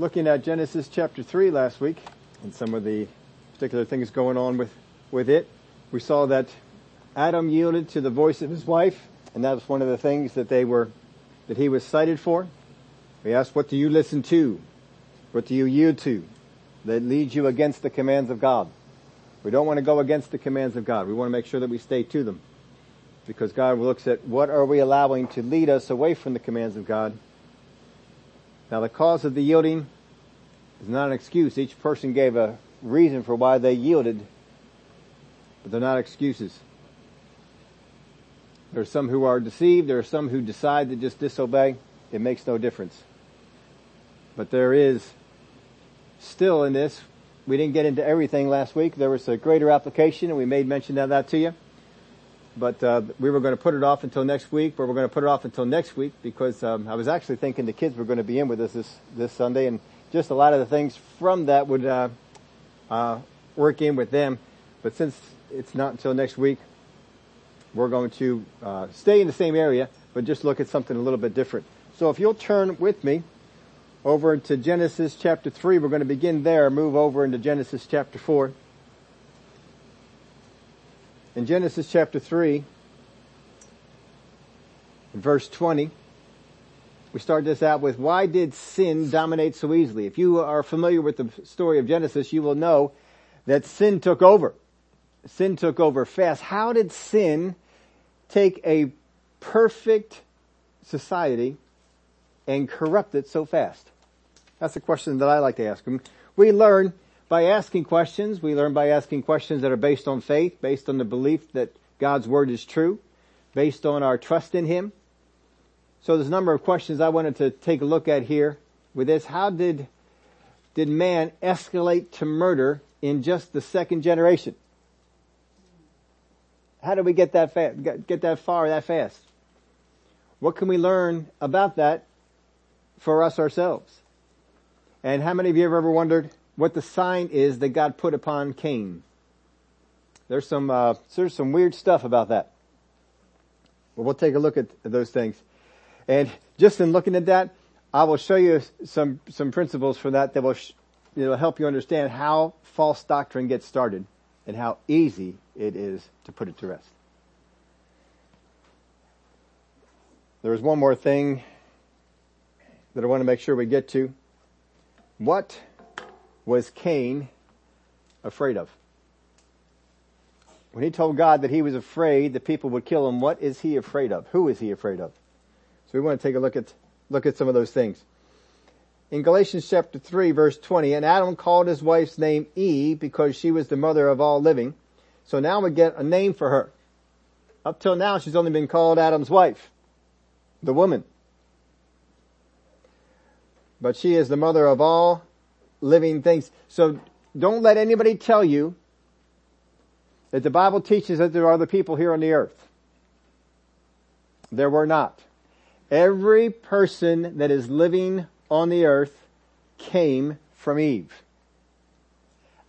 looking at Genesis chapter 3 last week and some of the particular things going on with, with it. We saw that Adam yielded to the voice of his wife and that was one of the things that they were, that he was cited for. We asked, what do you listen to? What do you yield to that leads you against the commands of God? We don't want to go against the commands of God. We want to make sure that we stay to them. Because God looks at what are we allowing to lead us away from the commands of God. Now the cause of the yielding is not an excuse. Each person gave a reason for why they yielded, but they're not excuses. There are some who are deceived. There are some who decide to just disobey. It makes no difference. But there is still in this, we didn't get into everything last week. There was a greater application and we made mention of that to you. But uh, we were going to put it off until next week, but we're going to put it off until next week because um, I was actually thinking the kids were going to be in with us this, this Sunday and just a lot of the things from that would uh, uh, work in with them. But since it's not until next week, we're going to uh, stay in the same area, but just look at something a little bit different. So if you'll turn with me over to Genesis chapter 3, we're going to begin there, move over into Genesis chapter 4. In Genesis chapter 3, verse 20, we start this out with, why did sin dominate so easily? If you are familiar with the story of Genesis, you will know that sin took over sin took over fast. How did sin take a perfect society and corrupt it so fast? That's a question that I like to ask them. We learn by asking questions. We learn by asking questions that are based on faith, based on the belief that God's word is true, based on our trust in Him. So there's a number of questions I wanted to take a look at here with this. How did, did man escalate to murder in just the second generation? How did we get that fa- get that far that fast? What can we learn about that for us ourselves? And how many of you have ever wondered what the sign is that God put upon Cain? There's some uh, there's some weird stuff about that. Well, we'll take a look at those things, and just in looking at that, I will show you some some principles for that that will sh- will help you understand how false doctrine gets started and how easy it is to put it to rest. There is one more thing that I want to make sure we get to. What was Cain afraid of? When he told God that he was afraid that people would kill him, what is he afraid of? Who is he afraid of? So we want to take a look at, look at some of those things. In Galatians chapter 3 verse 20, and Adam called his wife's name Eve because she was the mother of all living. So now we get a name for her. Up till now, she's only been called Adam's wife, the woman. But she is the mother of all living things. So don't let anybody tell you that the Bible teaches that there are other people here on the earth. There were not. Every person that is living on the earth came from Eve.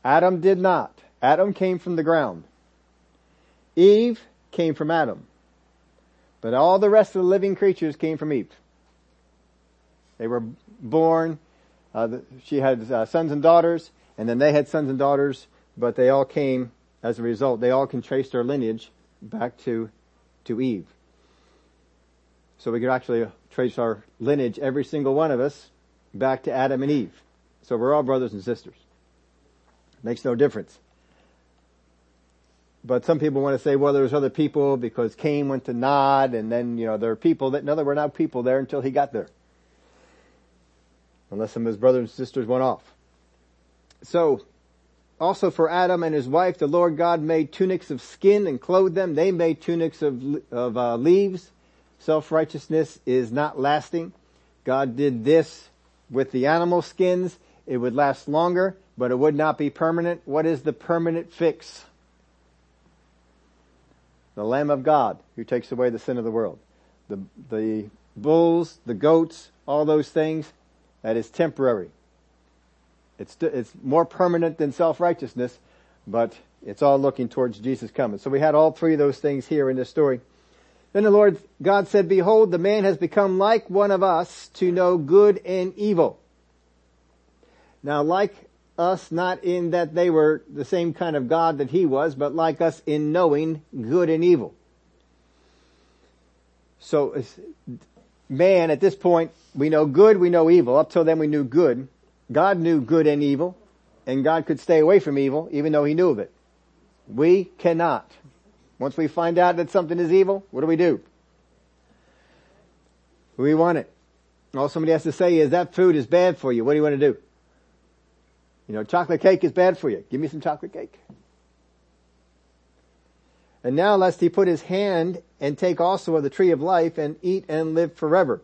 Adam did not. Adam came from the ground. Eve came from Adam. But all the rest of the living creatures came from Eve. They were born, uh, she had uh, sons and daughters, and then they had sons and daughters, but they all came as a result. They all can trace their lineage back to, to Eve. So we can actually trace our lineage, every single one of us, back to Adam and Eve. So we're all brothers and sisters. Makes no difference. But some people want to say, well, there's other people because Cain went to Nod and then, you know, there are people that, no, there were not people there until he got there. Unless some of his brothers and sisters went off. So, also for Adam and his wife, the Lord God made tunics of skin and clothed them. They made tunics of, of uh, leaves. Self-righteousness is not lasting. God did this with the animal skins. It would last longer, but it would not be permanent. What is the permanent fix? the Lamb of God who takes away the sin of the world. The, the bulls, the goats, all those things, that is temporary. It's, it's more permanent than self-righteousness, but it's all looking towards Jesus coming. So we had all three of those things here in this story. Then the Lord God said, behold, the man has become like one of us to know good and evil. Now like us, not in that they were the same kind of God that he was, but like us in knowing good and evil. So man, at this point, we know good, we know evil. Up till then we knew good. God knew good and evil, and God could stay away from evil, even though he knew of it. We cannot. Once we find out that something is evil, what do we do? We want it. All somebody has to say is that food is bad for you. What do you want to do? You know, chocolate cake is bad for you. Give me some chocolate cake. And now lest he put his hand and take also of the tree of life and eat and live forever.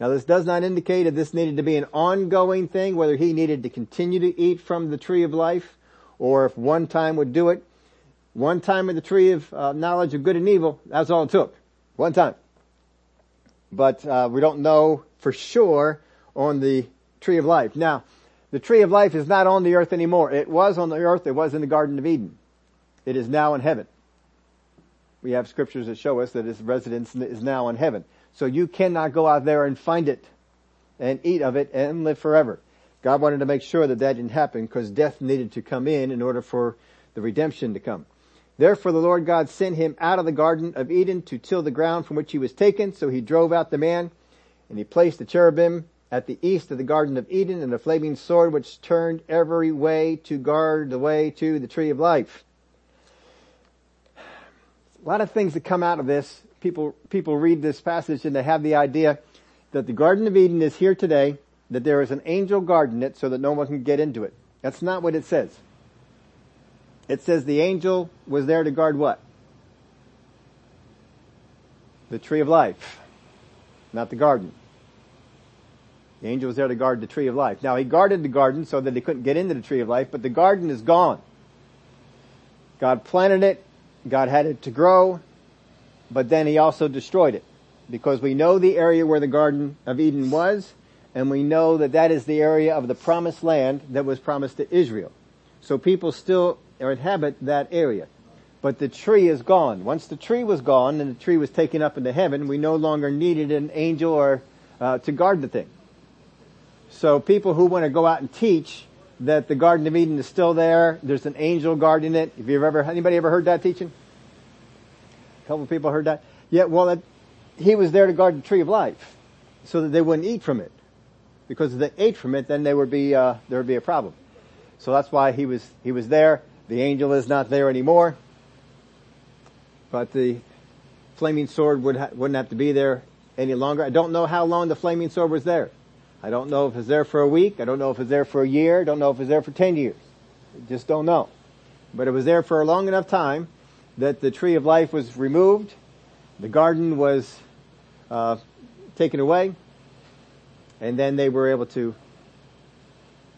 Now this does not indicate that this needed to be an ongoing thing, whether he needed to continue to eat from the tree of life, or if one time would do it. One time in the tree of uh, knowledge of good and evil, that's all it took. One time. But uh, we don't know for sure on the tree of life. Now, the tree of life is not on the earth anymore. It was on the earth, it was in the Garden of Eden. It is now in heaven. We have scriptures that show us that its residence is now in heaven. So you cannot go out there and find it and eat of it and live forever. God wanted to make sure that that didn't happen because death needed to come in in order for the redemption to come. Therefore the Lord God sent him out of the Garden of Eden to till the ground from which he was taken. So he drove out the man and he placed the cherubim at the east of the Garden of Eden and a flaming sword which turned every way to guard the way to the tree of life. A lot of things that come out of this. People, people read this passage and they have the idea that the Garden of Eden is here today, that there is an angel guarding it so that no one can get into it. That's not what it says. It says the angel was there to guard what? The tree of life, not the garden. The angel was there to guard the tree of life. Now he guarded the garden so that he couldn't get into the tree of life, but the garden is gone. God planted it, God had it to grow, but then he also destroyed it. Because we know the area where the Garden of Eden was, and we know that that is the area of the promised land that was promised to Israel. So people still inhabit that area. But the tree is gone. Once the tree was gone and the tree was taken up into heaven, we no longer needed an angel or uh, to guard the thing. So people who want to go out and teach that the Garden of Eden is still there, there's an angel guarding it. If you've ever, anybody ever heard that teaching? A couple of people heard that. Yeah, well, it, he was there to guard the tree of life, so that they wouldn't eat from it. Because if they ate from it, then there would be uh, there would be a problem. So that's why he was he was there. The angel is not there anymore, but the flaming sword would ha- wouldn't have to be there any longer. I don't know how long the flaming sword was there. I don't know if it's there for a week. I don't know if it's there for a year. I don't know if it's there for 10 years. I just don't know. But it was there for a long enough time that the tree of life was removed. The garden was uh, taken away. And then they were able to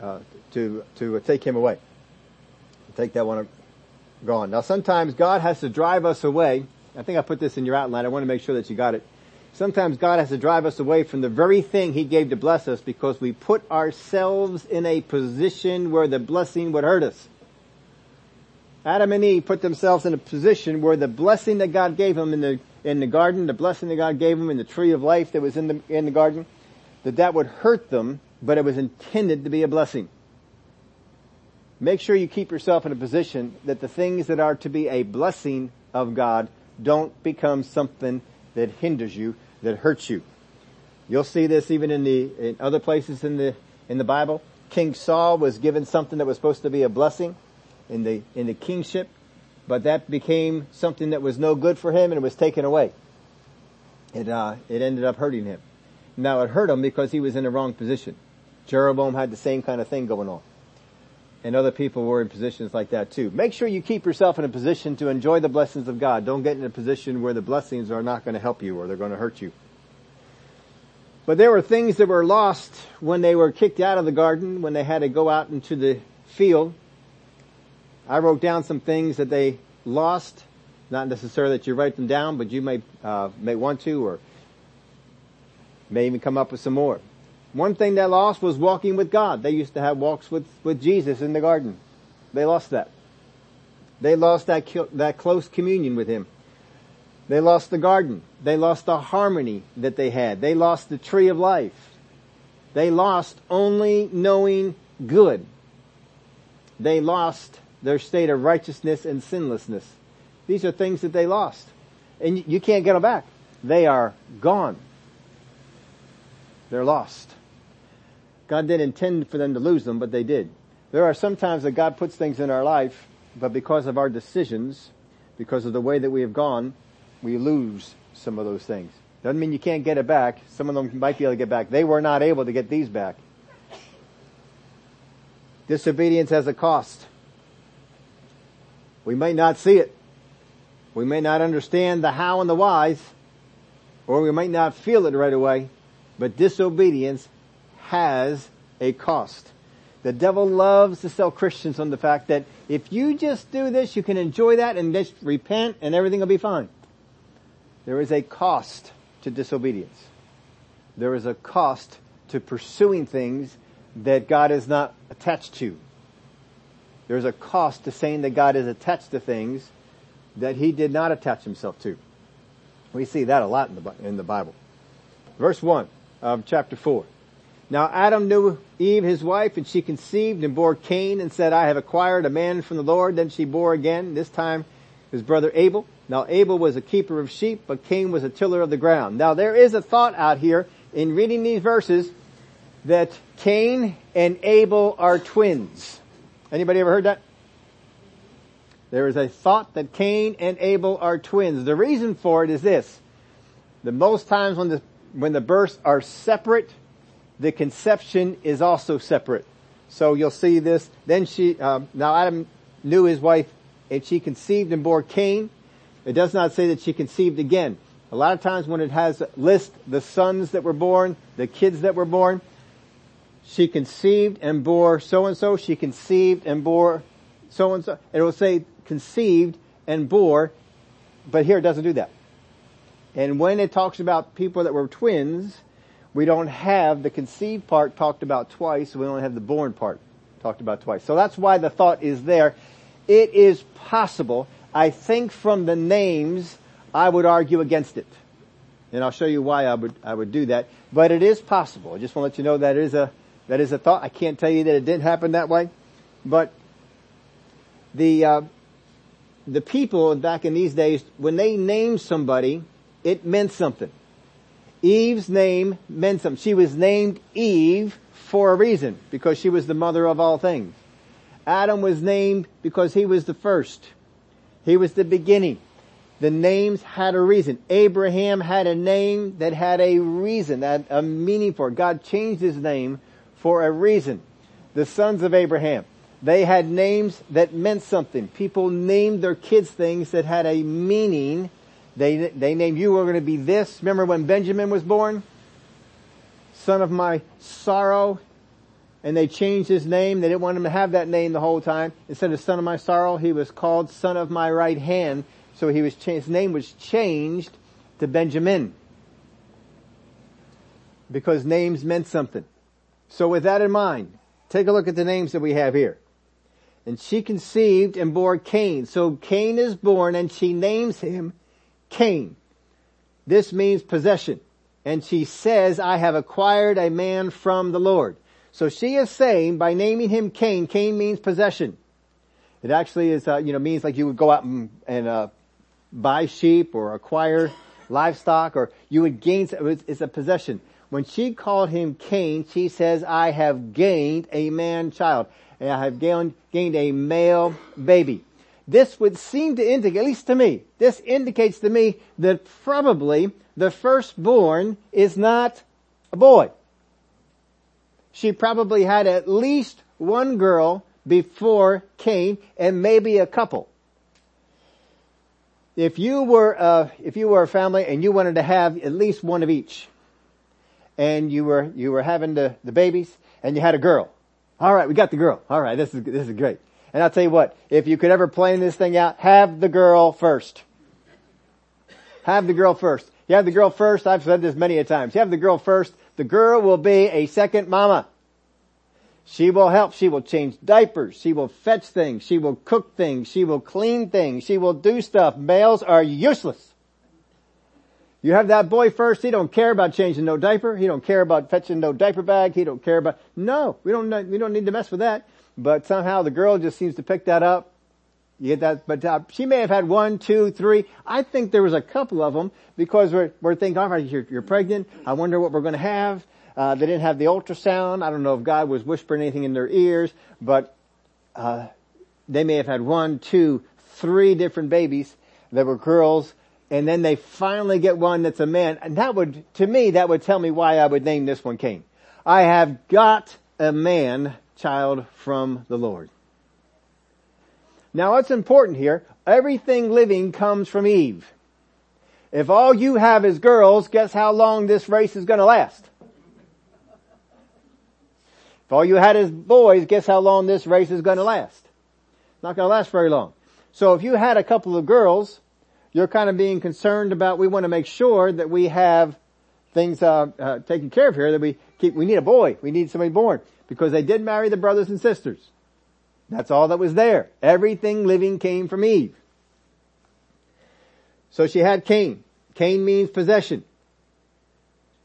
uh, to to take him away. Take that one gone. Now sometimes God has to drive us away. I think I put this in your outline. I want to make sure that you got it. Sometimes God has to drive us away from the very thing He gave to bless us because we put ourselves in a position where the blessing would hurt us. Adam and Eve put themselves in a position where the blessing that God gave them in the, in the garden, the blessing that God gave them in the tree of life that was in the, in the garden, that that would hurt them, but it was intended to be a blessing. Make sure you keep yourself in a position that the things that are to be a blessing of God don't become something that hinders you, that hurts you. You'll see this even in the, in other places in the, in the Bible. King Saul was given something that was supposed to be a blessing in the, in the kingship, but that became something that was no good for him and it was taken away. It, uh, it ended up hurting him. Now it hurt him because he was in the wrong position. Jeroboam had the same kind of thing going on and other people were in positions like that too. Make sure you keep yourself in a position to enjoy the blessings of God. Don't get in a position where the blessings are not going to help you or they're going to hurt you. But there were things that were lost when they were kicked out of the garden, when they had to go out into the field. I wrote down some things that they lost. Not necessarily that you write them down, but you may, uh, may want to or may even come up with some more. One thing they lost was walking with God. They used to have walks with, with Jesus in the garden. They lost that. They lost that, that close communion with Him. They lost the garden. They lost the harmony that they had. They lost the tree of life. They lost only knowing good. They lost their state of righteousness and sinlessness. These are things that they lost. And you can't get them back. They are gone. They're lost. God didn't intend for them to lose them, but they did. There are some times that God puts things in our life, but because of our decisions, because of the way that we have gone, we lose some of those things. Doesn't mean you can't get it back. Some of them might be able to get back. They were not able to get these back. Disobedience has a cost. We may not see it. We may not understand the how and the whys, or we might not feel it right away, but disobedience has a cost. The devil loves to sell Christians on the fact that if you just do this, you can enjoy that and just repent and everything will be fine. There is a cost to disobedience. There is a cost to pursuing things that God is not attached to. There's a cost to saying that God is attached to things that he did not attach himself to. We see that a lot in the, in the Bible. Verse 1 of chapter 4. Now Adam knew Eve his wife and she conceived and bore Cain and said, I have acquired a man from the Lord. Then she bore again, this time his brother Abel. Now Abel was a keeper of sheep, but Cain was a tiller of the ground. Now there is a thought out here in reading these verses that Cain and Abel are twins. Anybody ever heard that? There is a thought that Cain and Abel are twins. The reason for it is this. The most times when the, when the births are separate, the conception is also separate. So you'll see this. Then she, um, now Adam knew his wife and she conceived and bore Cain. It does not say that she conceived again. A lot of times when it has list the sons that were born, the kids that were born, she conceived and bore so and so, she conceived and bore so and so. It will say conceived and bore, but here it doesn't do that. And when it talks about people that were twins, we don't have the conceived part talked about twice. We only have the born part talked about twice. So that's why the thought is there. It is possible. I think from the names, I would argue against it. And I'll show you why I would, I would do that. But it is possible. I just want to let you know that is a, that is a thought. I can't tell you that it didn't happen that way. But the, uh, the people back in these days, when they named somebody, it meant something. Eve's name meant something. She was named Eve for a reason, because she was the mother of all things. Adam was named because he was the first. He was the beginning. The names had a reason. Abraham had a name that had a reason, that a meaning for it. God changed his name for a reason. The sons of Abraham, they had names that meant something. People named their kids things that had a meaning they, they named you were going to be this. Remember when Benjamin was born? Son of my sorrow. And they changed his name. They didn't want him to have that name the whole time. Instead of son of my sorrow, he was called son of my right hand. So he was, his name was changed to Benjamin. Because names meant something. So with that in mind, take a look at the names that we have here. And she conceived and bore Cain. So Cain is born and she names him Cain. This means possession. And she says, I have acquired a man from the Lord. So she is saying by naming him Cain, Cain means possession. It actually is, uh, you know, means like you would go out and, and uh, buy sheep or acquire livestock or you would gain, it's a possession. When she called him Cain, she says, I have gained a man child. And I have gained, gained a male baby this would seem to indicate, at least to me, this indicates to me that probably the firstborn is not a boy. She probably had at least one girl before Cain and maybe a couple. If you were, uh, if you were a family and you wanted to have at least one of each, and you were, you were having the, the babies and you had a girl. Alright, we got the girl. Alright, this is, this is great. And I'll tell you what, if you could ever plan this thing out, have the girl first. Have the girl first. You have the girl first, I've said this many a times. You have the girl first, the girl will be a second mama. She will help, she will change diapers, she will fetch things, she will cook things, she will clean things, she will do stuff. Males are useless. You have that boy first, he don't care about changing no diaper, he don't care about fetching no diaper bag, he don't care about, no, we don't, we don't need to mess with that. But somehow the girl just seems to pick that up. You get that, but uh, she may have had one, two, three. I think there was a couple of them because we're, we're thinking, all right, you're, you're pregnant. I wonder what we're going to have. Uh, they didn't have the ultrasound. I don't know if God was whispering anything in their ears, but uh, they may have had one, two, three different babies that were girls, and then they finally get one that's a man. And that would, to me, that would tell me why I would name this one Cain. I have got a man child from the Lord. Now what's important here, everything living comes from Eve. If all you have is girls, guess how long this race is gonna last? If all you had is boys, guess how long this race is gonna last? Not gonna last very long. So if you had a couple of girls, you're kind of being concerned about, we want to make sure that we have things, uh, uh, taken care of here, that we keep, we need a boy, we need somebody born. Because they did marry the brothers and sisters. That's all that was there. Everything living came from Eve. So she had Cain. Cain means possession.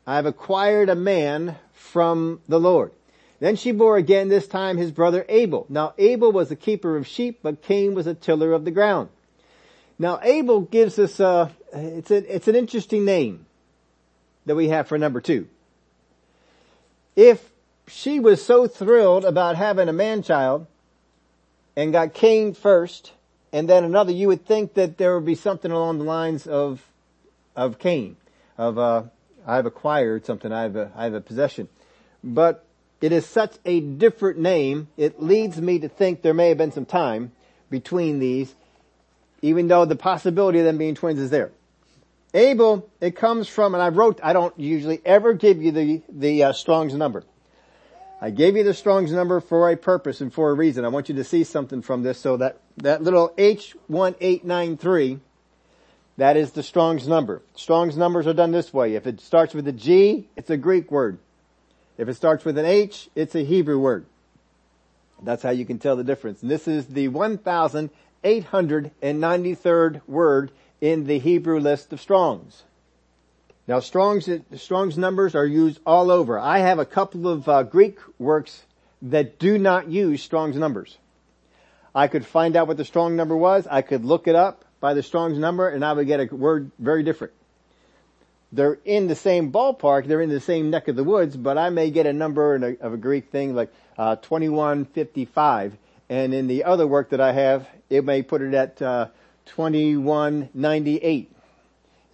I have acquired a man from the Lord. Then she bore again this time his brother Abel. Now Abel was a keeper of sheep, but Cain was a tiller of the ground. Now Abel gives us a, it's a, it's an interesting name that we have for number two. If she was so thrilled about having a man child, and got Cain first, and then another, you would think that there would be something along the lines of, of Cain, of, uh, I've acquired something, I have a, I have a possession. But it is such a different name, it leads me to think there may have been some time between these, even though the possibility of them being twins is there. Abel, it comes from, and I wrote, I don't usually ever give you the, the uh, Strong's number. I gave you the Strong's number for a purpose and for a reason. I want you to see something from this. So that, that little H1893, that is the Strong's number. Strong's numbers are done this way. If it starts with a G, it's a Greek word. If it starts with an H, it's a Hebrew word. That's how you can tell the difference. And this is the 1893rd word in the Hebrew list of Strongs. Now Strong's, Strong's numbers are used all over. I have a couple of uh, Greek works that do not use Strong's numbers. I could find out what the Strong number was. I could look it up by the Strong's number and I would get a word very different. They're in the same ballpark. They're in the same neck of the woods, but I may get a number a, of a Greek thing like uh, 2155. And in the other work that I have, it may put it at uh, 2198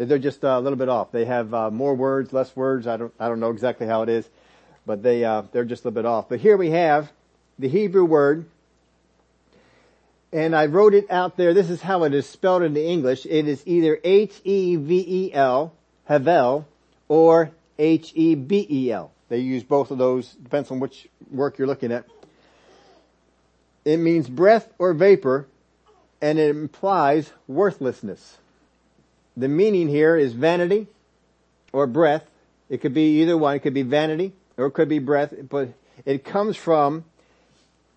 they're just uh, a little bit off. They have uh, more words, less words. I don't I don't know exactly how it is, but they uh, they're just a little bit off. But here we have the Hebrew word, and I wrote it out there. This is how it is spelled in the English. It is either H E V E L Havel or H E B E L. They use both of those. Depends on which work you're looking at. It means breath or vapor, and it implies worthlessness. The meaning here is vanity or breath. It could be either one. It could be vanity or it could be breath, but it comes from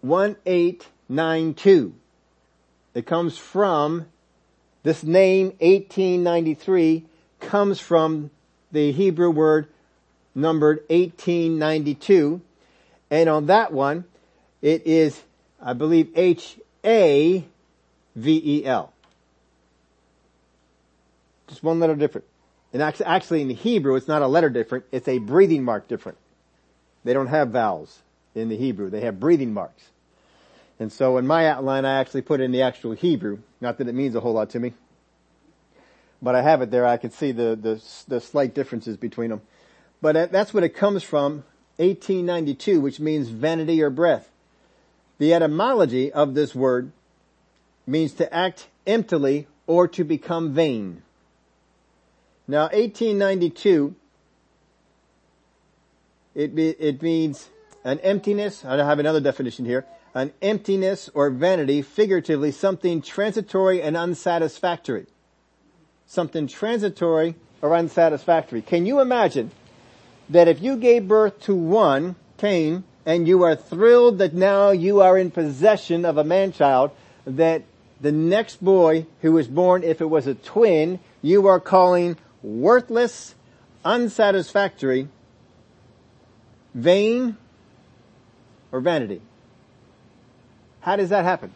1892. It comes from this name 1893 comes from the Hebrew word numbered 1892. And on that one, it is, I believe, H-A-V-E-L. Just one letter different. And actually, in Hebrew, it's not a letter different, it's a breathing mark different. They don't have vowels in the Hebrew, they have breathing marks. And so in my outline, I actually put in the actual Hebrew. Not that it means a whole lot to me. But I have it there. I can see the, the, the slight differences between them. But that's what it comes from, 1892, which means vanity or breath. The etymology of this word means to act emptily or to become vain. Now 1892, it, it means an emptiness, I have another definition here, an emptiness or vanity, figuratively something transitory and unsatisfactory. Something transitory or unsatisfactory. Can you imagine that if you gave birth to one, Cain, and you are thrilled that now you are in possession of a man-child, that the next boy who was born, if it was a twin, you are calling worthless, unsatisfactory, vain, or vanity. How does that happen?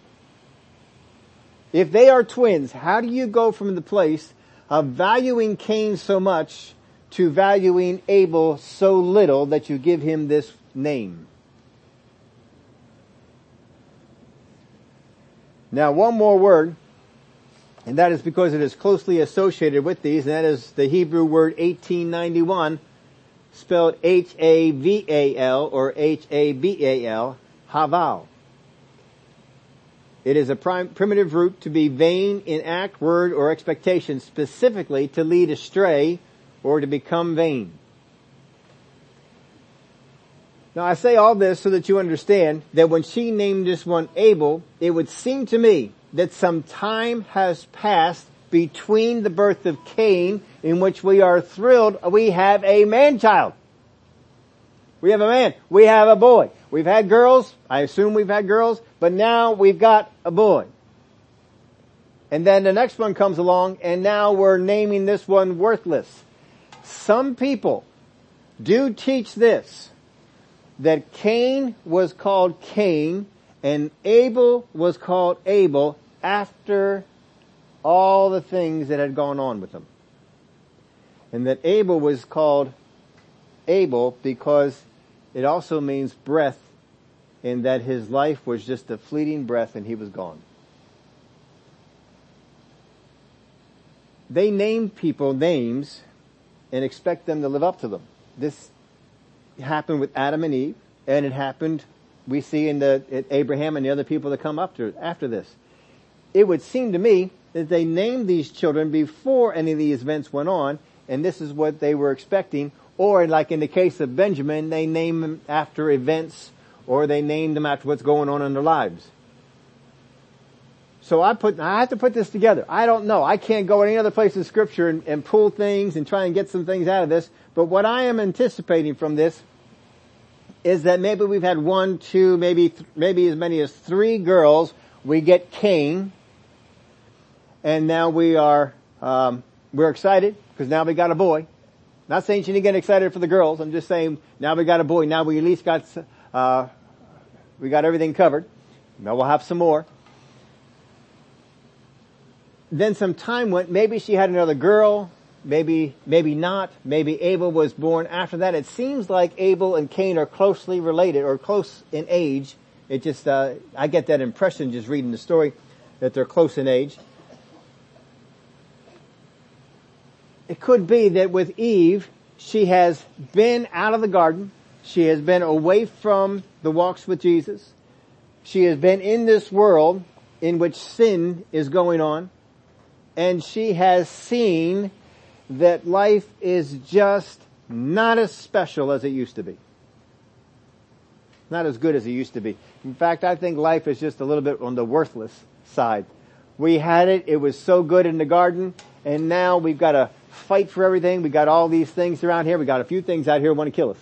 If they are twins, how do you go from the place of valuing Cain so much to valuing Abel so little that you give him this name? Now one more word, and that is because it is closely associated with these, and that is the Hebrew word 1891, spelled H-A-V-A-L or H-A-B-A-L, Haval. It is a prime, primitive root to be vain in act, word, or expectation, specifically to lead astray or to become vain. Now I say all this so that you understand that when she named this one Abel, it would seem to me that some time has passed between the birth of Cain in which we are thrilled we have a man-child. We have a man. We have a boy. We've had girls. I assume we've had girls, but now we've got a boy. And then the next one comes along and now we're naming this one worthless. Some people do teach this, that Cain was called Cain and Abel was called Abel after all the things that had gone on with him. And that Abel was called Abel because it also means breath in that his life was just a fleeting breath and he was gone. They name people names and expect them to live up to them. This happened with Adam and Eve, and it happened, we see in the, Abraham and the other people that come after, after this. It would seem to me that they named these children before any of these events went on, and this is what they were expecting, or like in the case of Benjamin, they name them after events, or they named them after what's going on in their lives. So I put, I have to put this together. I don't know. I can't go any other place in scripture and, and pull things and try and get some things out of this. But what I am anticipating from this is that maybe we've had one, two, maybe, maybe as many as three girls. We get Cain. And now we are, um, we're excited because now we got a boy. Not saying she didn't get excited for the girls. I'm just saying now we got a boy. Now we at least got, uh, we got everything covered. Now we'll have some more then some time went, maybe she had another girl, maybe, maybe not, maybe Abel was born after that. It seems like Abel and Cain are closely related or close in age. It just, uh, I get that impression just reading the story that they're close in age. It could be that with Eve, she has been out of the garden. She has been away from the walks with Jesus. She has been in this world in which sin is going on and she has seen that life is just not as special as it used to be. Not as good as it used to be. In fact, I think life is just a little bit on the worthless side. We had it, it was so good in the garden, and now we've got to fight for everything. We got all these things around here. We got a few things out here want to kill us.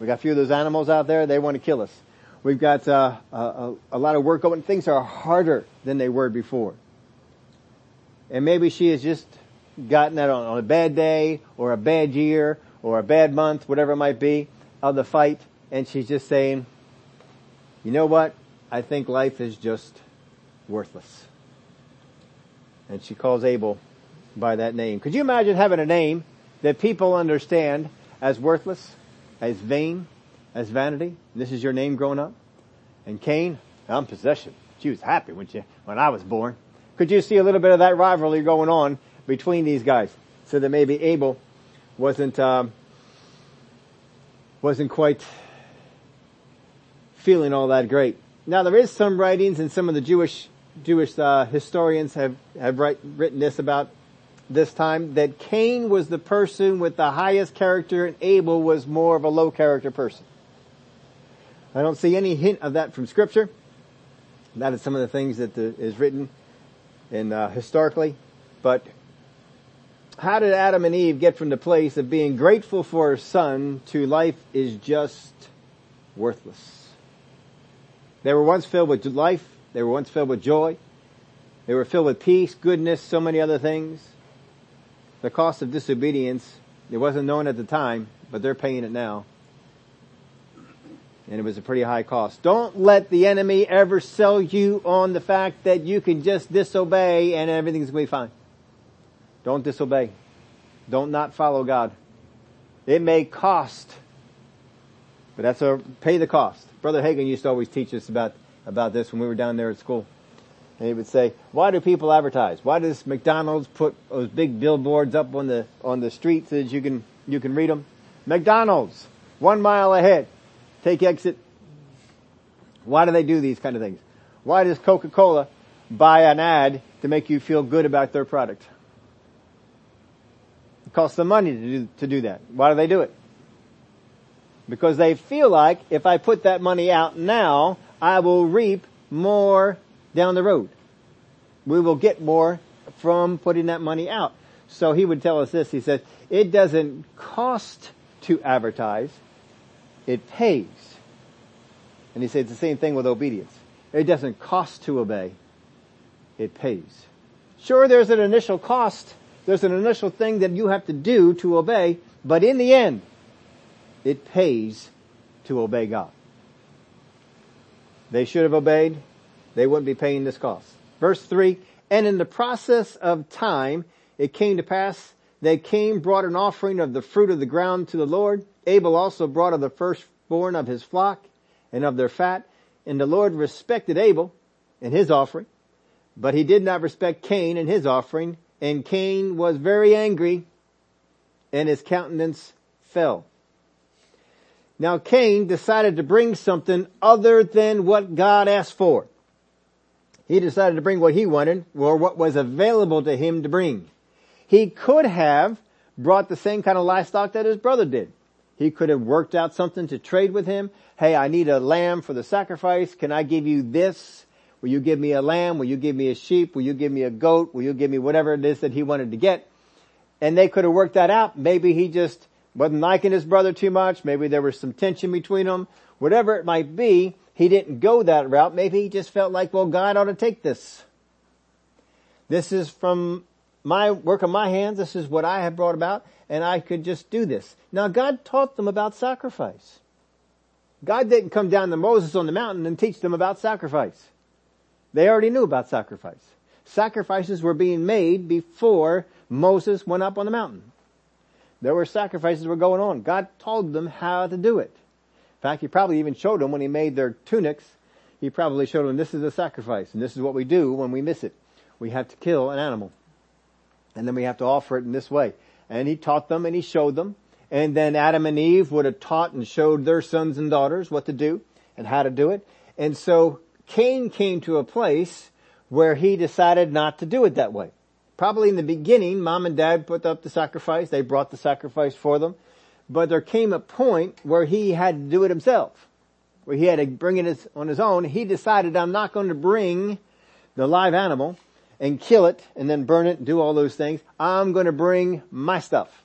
We got a few of those animals out there, they want to kill us. We've got uh, a, a lot of work going. Things are harder than they were before and maybe she is just gotten that on, on a bad day or a bad year or a bad month, whatever it might be, of the fight, and she's just saying, you know what? I think life is just worthless. And she calls Abel by that name. Could you imagine having a name that people understand as worthless, as vain, as vanity? This is your name growing up? And Cain, I'm possession. She was happy when she, when I was born. Could you see a little bit of that rivalry going on between these guys? So that maybe Abel wasn't, um, wasn't quite feeling all that great. Now there is some writings and some of the Jewish, Jewish, uh, historians have, have write, written this about this time that Cain was the person with the highest character and Abel was more of a low character person. I don't see any hint of that from scripture. That is some of the things that the, is written and uh, historically, but how did Adam and Eve get from the place of being grateful for a son to life is just worthless? They were once filled with life. They were once filled with joy. They were filled with peace, goodness, so many other things. the cost of disobedience, it wasn't known at the time, but they're paying it now. And it was a pretty high cost. Don't let the enemy ever sell you on the fact that you can just disobey and everything's going to be fine. Don't disobey. Don't not follow God. It may cost, but that's a pay the cost. Brother Hagin used to always teach us about about this when we were down there at school. And he would say, why do people advertise? Why does McDonald's put those big billboards up on the, on the street so that you can, you can read them? McDonald's, one mile ahead, take exit. Why do they do these kind of things? Why does Coca-Cola buy an ad to make you feel good about their product? It costs them money to do, to do that. Why do they do it? Because they feel like if I put that money out now, I will reap more down the road. We will get more from putting that money out. So he would tell us this, he said, it doesn't cost to advertise, it pays. And he said it's the same thing with obedience. It doesn't cost to obey, it pays. Sure, there's an initial cost, there's an initial thing that you have to do to obey, but in the end, it pays to obey God. They should have obeyed. They wouldn't be paying this cost. Verse three, and in the process of time, it came to pass that Cain brought an offering of the fruit of the ground to the Lord. Abel also brought of the firstborn of his flock and of their fat. And the Lord respected Abel and his offering, but he did not respect Cain and his offering. And Cain was very angry and his countenance fell. Now Cain decided to bring something other than what God asked for. He decided to bring what he wanted or what was available to him to bring. He could have brought the same kind of livestock that his brother did. He could have worked out something to trade with him. Hey, I need a lamb for the sacrifice. Can I give you this? Will you give me a lamb? Will you give me a sheep? Will you give me a goat? Will you give me whatever it is that he wanted to get? And they could have worked that out. Maybe he just wasn't liking his brother too much. Maybe there was some tension between them. Whatever it might be, he didn't go that route. Maybe he just felt like, well, God ought to take this. This is from my work of my hands. This is what I have brought about and I could just do this. Now God taught them about sacrifice. God didn't come down to Moses on the mountain and teach them about sacrifice. They already knew about sacrifice. Sacrifices were being made before Moses went up on the mountain. There were sacrifices were going on. God told them how to do it. In fact, he probably even showed them when he made their tunics, he probably showed them this is a sacrifice and this is what we do when we miss it. We have to kill an animal. And then we have to offer it in this way. And he taught them and he showed them. And then Adam and Eve would have taught and showed their sons and daughters what to do and how to do it. And so Cain came to a place where he decided not to do it that way. Probably in the beginning, mom and dad put up the sacrifice. They brought the sacrifice for them. But there came a point where he had to do it himself. Where he had to bring it on his own. He decided, I'm not going to bring the live animal and kill it and then burn it and do all those things. I'm going to bring my stuff.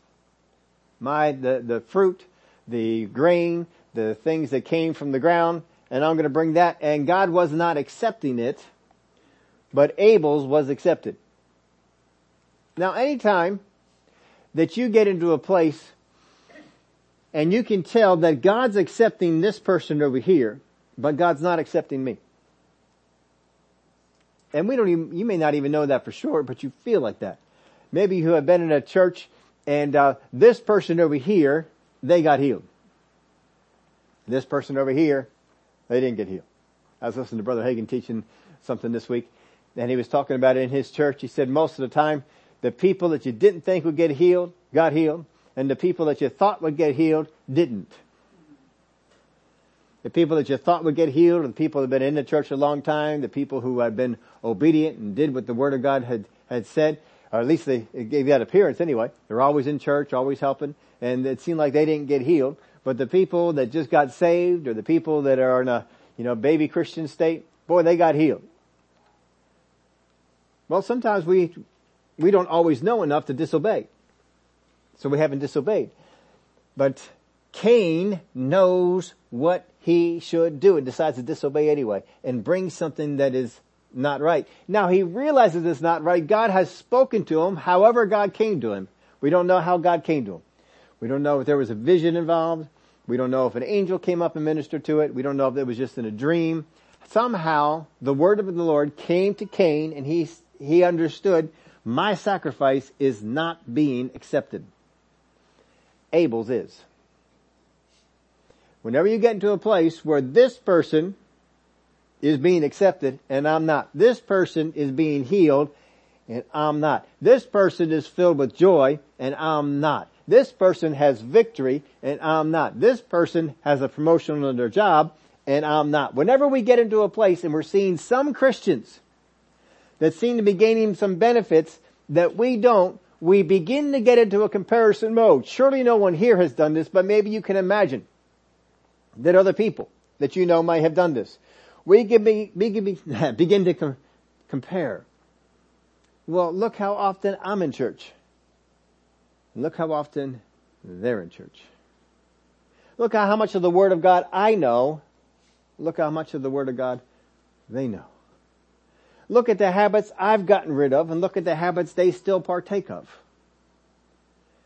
My, the, the fruit, the grain, the things that came from the ground, and I'm going to bring that. And God was not accepting it, but Abel's was accepted. Now anytime that you get into a place and you can tell that God's accepting this person over here, but God's not accepting me. And we don't even, you may not even know that for sure, but you feel like that. Maybe you have been in a church and uh, this person over here, they got healed. This person over here, they didn't get healed. I was listening to Brother Hagin teaching something this week, and he was talking about it in his church. He said most of the time, the people that you didn't think would get healed, got healed, and the people that you thought would get healed, didn't. The people that you thought would get healed, the people that had been in the church a long time, the people who had been obedient and did what the Word of God had, had said, or at least they gave that appearance anyway. They're always in church, always helping, and it seemed like they didn't get healed. But the people that just got saved, or the people that are in a, you know, baby Christian state, boy, they got healed. Well, sometimes we we don't always know enough to disobey. So we haven't disobeyed. But Cain knows what he should do and decides to disobey anyway and bring something that is not right. Now he realizes it's not right. God has spoken to him, however God came to him. We don't know how God came to him. We don't know if there was a vision involved. We don't know if an angel came up and ministered to it. We don't know if it was just in a dream. Somehow the word of the Lord came to Cain and he, he understood my sacrifice is not being accepted. Abel's is. Whenever you get into a place where this person is being accepted and I'm not. This person is being healed and I'm not. This person is filled with joy and I'm not. This person has victory and I'm not. This person has a promotion on their job and I'm not. Whenever we get into a place and we're seeing some Christians that seem to be gaining some benefits that we don't, we begin to get into a comparison mode. Surely no one here has done this, but maybe you can imagine that other people that you know might have done this. We can be, begin, begin to com- compare. Well, look how often I'm in church. Look how often they're in church. Look how much of the Word of God I know. Look how much of the Word of God they know. Look at the habits I've gotten rid of and look at the habits they still partake of.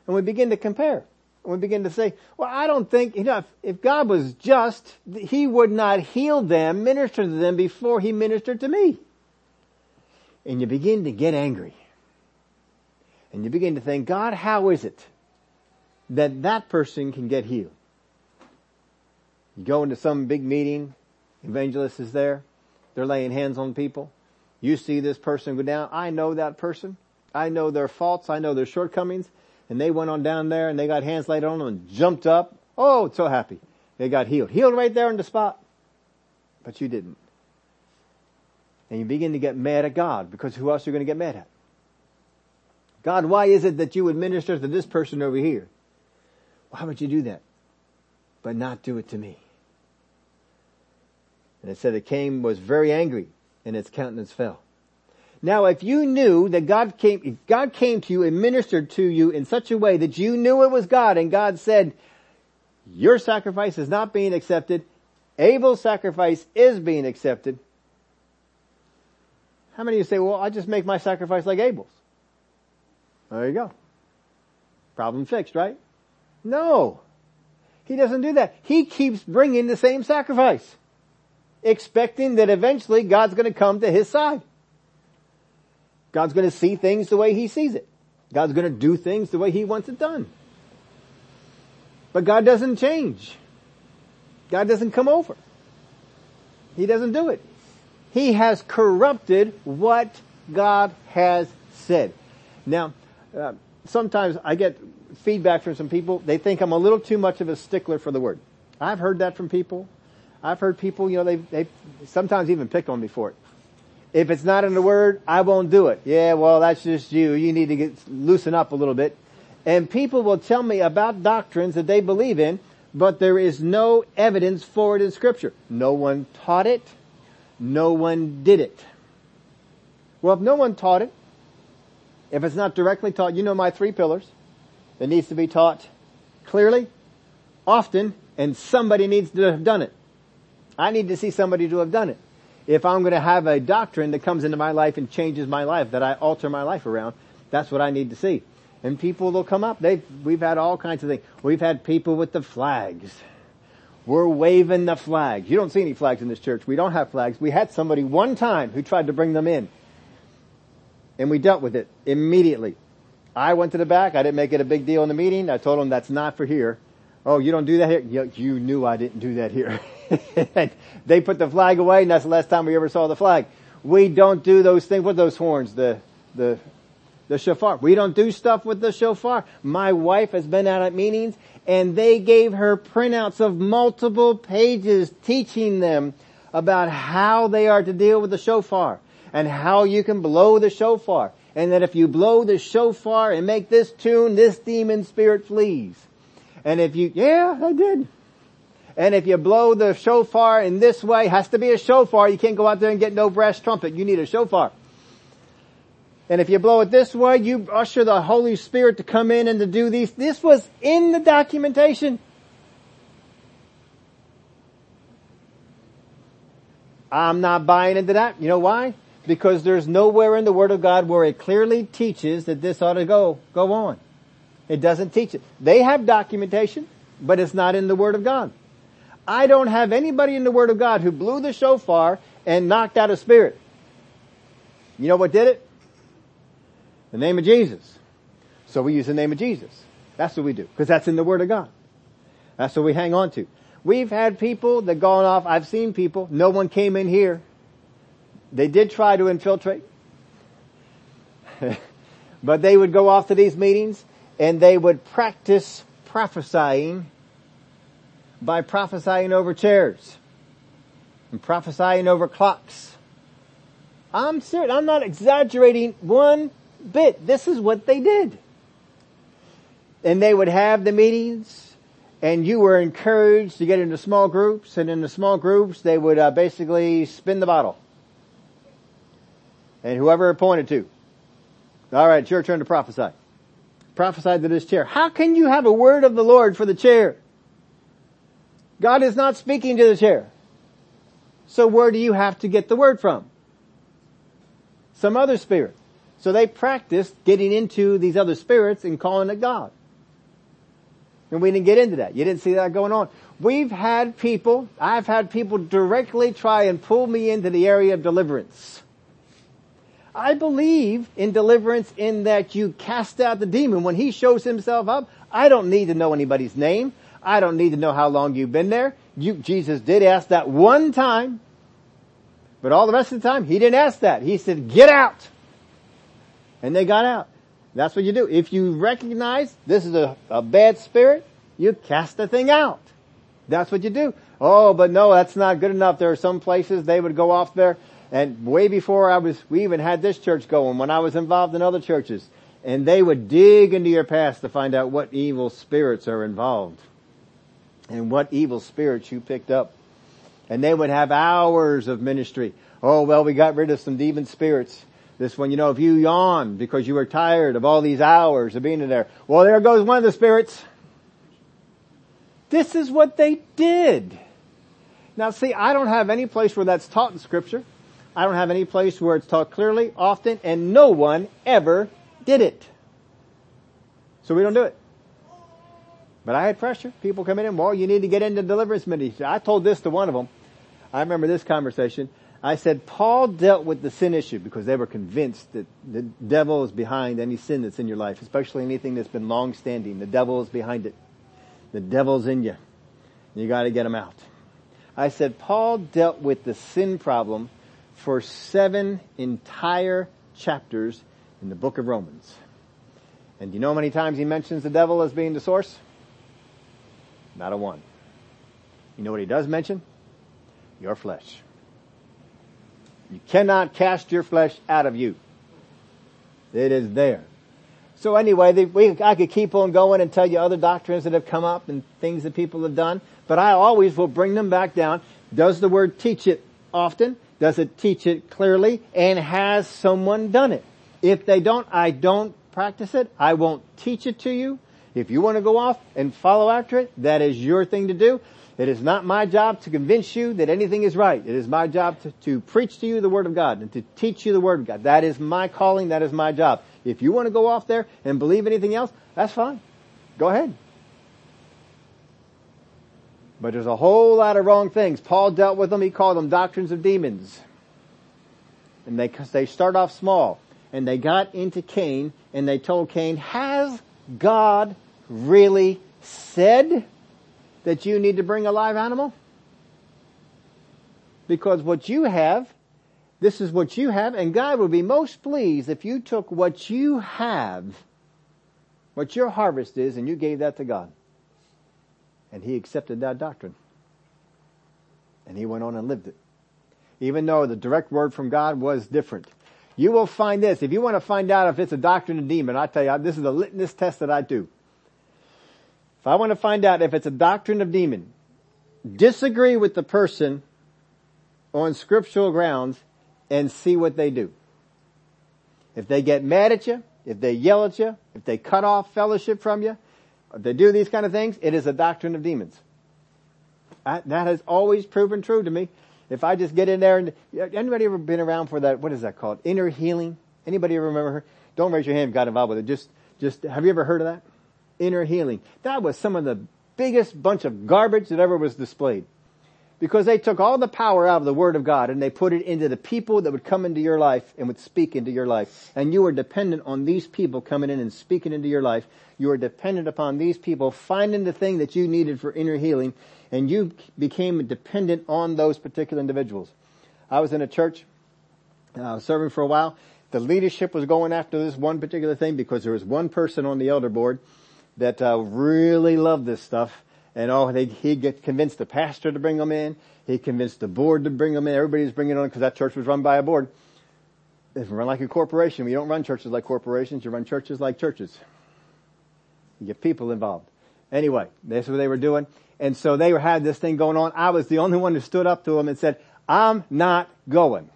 And we begin to compare. And we begin to say, well, I don't think, you know, if, if God was just, He would not heal them, minister to them before He ministered to me. And you begin to get angry. And you begin to think, God, how is it that that person can get healed? You go into some big meeting, evangelist is there, they're laying hands on people. You see this person go down. I know that person. I know their faults. I know their shortcomings. And they went on down there and they got hands laid on them and jumped up. Oh, so happy. They got healed. Healed right there on the spot. But you didn't. And you begin to get mad at God because who else are you going to get mad at? God, why is it that you would minister to this person over here? Why would you do that? But not do it to me. And it said it came, was very angry and its countenance fell. Now if you knew that God came, if God came to you and ministered to you in such a way that you knew it was God and God said, your sacrifice is not being accepted, Abel's sacrifice is being accepted, how many of you say, well, I just make my sacrifice like Abel's? There you go. Problem fixed, right? No. He doesn't do that. He keeps bringing the same sacrifice, expecting that eventually God's going to come to his side. God's going to see things the way he sees it. God's going to do things the way he wants it done. But God doesn't change. God doesn't come over. He doesn't do it. He has corrupted what God has said. Now, uh, sometimes I get feedback from some people. They think I'm a little too much of a stickler for the word. I've heard that from people. I've heard people, you know, they they sometimes even pick on me for it. If it's not in the word, I won't do it. Yeah, well, that's just you. You need to get loosen up a little bit. And people will tell me about doctrines that they believe in, but there is no evidence for it in scripture. No one taught it. No one did it. Well, if no one taught it, if it's not directly taught, you know my three pillars. It needs to be taught clearly, often, and somebody needs to have done it. I need to see somebody to have done it if I'm going to have a doctrine that comes into my life and changes my life, that I alter my life around, that's what I need to see. And people will come up. They've, we've had all kinds of things. We've had people with the flags. We're waving the flags. You don't see any flags in this church. We don't have flags. We had somebody one time who tried to bring them in. And we dealt with it immediately. I went to the back. I didn't make it a big deal in the meeting. I told them that's not for here. Oh, you don't do that here? You, knew I didn't do that here. And they put the flag away and that's the last time we ever saw the flag. We don't do those things with those horns, the, the, the shofar. We don't do stuff with the shofar. My wife has been out at meetings and they gave her printouts of multiple pages teaching them about how they are to deal with the shofar and how you can blow the shofar. And that if you blow the shofar and make this tune, this demon spirit flees. And if you, yeah, I did. And if you blow the shofar in this way, has to be a shofar. You can't go out there and get no brass trumpet. You need a shofar. And if you blow it this way, you usher the Holy Spirit to come in and to do these. This was in the documentation. I'm not buying into that. You know why? Because there's nowhere in the Word of God where it clearly teaches that this ought to go, go on. It doesn't teach it. They have documentation, but it's not in the Word of God. I don't have anybody in the Word of God who blew the shofar and knocked out a spirit. You know what did it? The name of Jesus. So we use the name of Jesus. That's what we do. Because that's in the Word of God. That's what we hang on to. We've had people that gone off, I've seen people, no one came in here. They did try to infiltrate. but they would go off to these meetings and they would practice prophesying by prophesying over chairs and prophesying over clocks. I'm serious. I'm not exaggerating one bit. This is what they did. And they would have the meetings and you were encouraged to get into small groups and in the small groups they would uh, basically spin the bottle. And whoever appointed to. Alright, it's your turn to prophesy. Prophesy to this chair. How can you have a word of the Lord for the chair? God is not speaking to the chair. So where do you have to get the word from? Some other spirit. So they practiced getting into these other spirits and calling it God. And we didn't get into that. You didn't see that going on. We've had people, I've had people directly try and pull me into the area of deliverance. I believe in deliverance in that you cast out the demon. When he shows himself up, I don't need to know anybody's name. I don't need to know how long you've been there. You, Jesus did ask that one time, but all the rest of the time, he didn't ask that. He said, get out. And they got out. That's what you do. If you recognize this is a, a bad spirit, you cast the thing out. That's what you do. Oh, but no, that's not good enough. There are some places they would go off there and way before I was, we even had this church going when I was involved in other churches and they would dig into your past to find out what evil spirits are involved and what evil spirits you picked up. And they would have hours of ministry. Oh, well, we got rid of some demon spirits. This one, you know, if you yawn because you were tired of all these hours of being in there, well, there goes one of the spirits. This is what they did. Now see, I don't have any place where that's taught in scripture. I don't have any place where it's taught clearly, often, and no one ever did it. So we don't do it. But I had pressure. People coming in, well, you need to get into deliverance ministry. I told this to one of them. I remember this conversation. I said, Paul dealt with the sin issue because they were convinced that the devil is behind any sin that's in your life, especially anything that's been long standing. The devil is behind it. The devil's in you. You gotta get him out. I said, Paul dealt with the sin problem for seven entire chapters in the book of Romans. And do you know how many times he mentions the devil as being the source? Not a one. You know what he does mention? Your flesh. You cannot cast your flesh out of you. It is there. So anyway, we, I could keep on going and tell you other doctrines that have come up and things that people have done, but I always will bring them back down. Does the word teach it often? Does it teach it clearly? And has someone done it? If they don't, I don't practice it. I won't teach it to you. If you want to go off and follow after it, that is your thing to do. It is not my job to convince you that anything is right. It is my job to, to, preach to you the Word of God and to teach you the Word of God. That is my calling. That is my job. If you want to go off there and believe anything else, that's fine. Go ahead. But there's a whole lot of wrong things. Paul dealt with them. He called them doctrines of demons. And they, they start off small. And they got into Cain and they told Cain, has God really said that you need to bring a live animal? Because what you have, this is what you have, and God would be most pleased if you took what you have, what your harvest is, and you gave that to God. And he accepted that doctrine. And he went on and lived it. Even though the direct word from God was different. You will find this. If you want to find out if it's a doctrine of demon, I tell you, this is a litmus test that I do. If I want to find out if it's a doctrine of demon, disagree with the person on scriptural grounds and see what they do. If they get mad at you, if they yell at you, if they cut off fellowship from you, they do these kind of things, it is a doctrine of demons. that has always proven true to me. If I just get in there and, anybody ever been around for that, what is that called? Inner healing? Anybody ever remember her? Don't raise your hand got involved with it. Just, just, have you ever heard of that? inner healing. That was some of the biggest bunch of garbage that ever was displayed. Because they took all the power out of the Word of God and they put it into the people that would come into your life and would speak into your life. And you were dependent on these people coming in and speaking into your life. You were dependent upon these people finding the thing that you needed for inner healing and you became dependent on those particular individuals. I was in a church, uh, serving for a while. The leadership was going after this one particular thing because there was one person on the elder board that uh, really loved this stuff and oh, he convinced the pastor to bring them in. He convinced the board to bring them in. Everybody was bringing on because that church was run by a board. It's run like a corporation. We don't run churches like corporations. You run churches like churches. You get people involved. Anyway, that's what they were doing. And so they had this thing going on. I was the only one who stood up to them and said, I'm not going.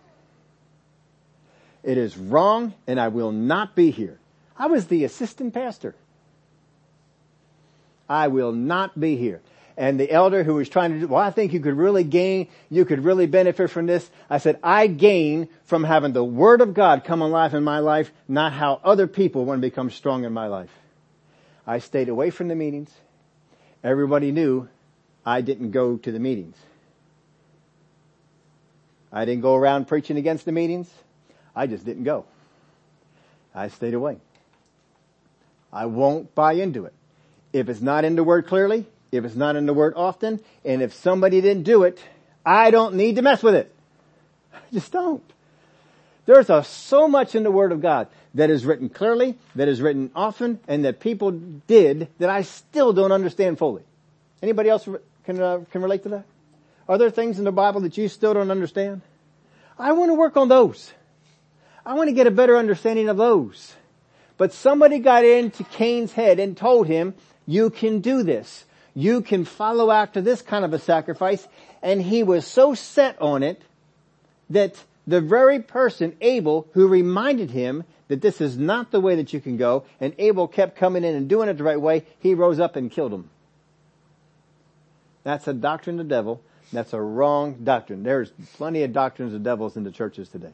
It is wrong and I will not be here. I was the assistant pastor. I will not be here. And the elder who was trying to do, well, I think you could really gain, you could really benefit from this. I said, I gain from having the Word of God come alive in my life, not how other people want to become strong in my life. I stayed away from the meetings. Everybody knew I didn't go to the meetings. I didn't go around preaching against the meetings. I just didn't go. I stayed away. I won't buy into it. If it's not in the word clearly, if it's not in the word often, and if somebody didn't do it, I don't need to mess with it. I just don't. There's a, so much in the Word of God that is written clearly, that is written often, and that people did that I still don't understand fully. Anybody else can uh, can relate to that? Are there things in the Bible that you still don't understand? I want to work on those. I want to get a better understanding of those. But somebody got into Cain's head and told him you can do this. You can follow after this kind of a sacrifice. And he was so set on it that the very person, Abel, who reminded him that this is not the way that you can go, and Abel kept coming in and doing it the right way, he rose up and killed him. That's a doctrine of the devil. That's a wrong doctrine. There's plenty of doctrines of devils in the churches today.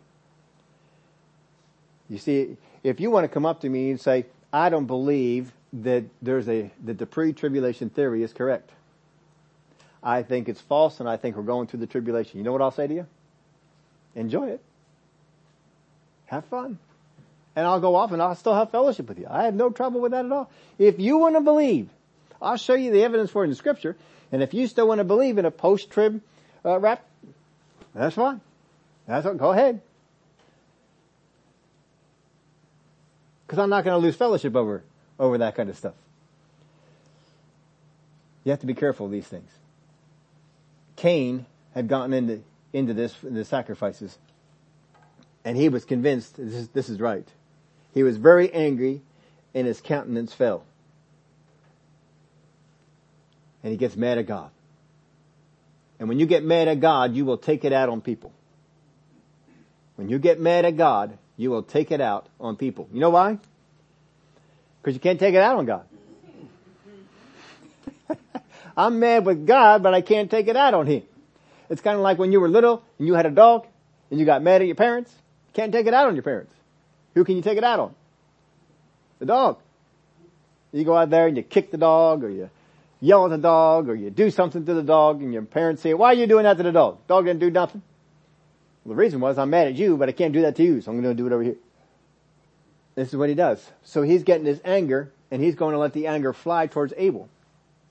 You see, if you want to come up to me and say, I don't believe that there's a, that the pre-tribulation theory is correct. I think it's false and I think we're going through the tribulation. You know what I'll say to you? Enjoy it. Have fun. And I'll go off and I'll still have fellowship with you. I have no trouble with that at all. If you want to believe, I'll show you the evidence for it in the scripture. And if you still want to believe in a post-trib uh, rap, that's fine. That's what, go ahead. Because I'm not going to lose fellowship over over that kind of stuff. You have to be careful of these things. Cain had gotten into, into this, the sacrifices, and he was convinced this is, this is right. He was very angry, and his countenance fell. And he gets mad at God. And when you get mad at God, you will take it out on people. When you get mad at God, you will take it out on people. You know why? Because you can't take it out on God. I'm mad with God, but I can't take it out on Him. It's kind of like when you were little and you had a dog and you got mad at your parents. You can't take it out on your parents. Who can you take it out on? The dog. You go out there and you kick the dog or you yell at the dog or you do something to the dog and your parents say, why are you doing that to the dog? Dog didn't do nothing. Well, the reason was I'm mad at you, but I can't do that to you, so I'm going to do it over here. This is what he does. So he's getting his anger and he's going to let the anger fly towards Abel.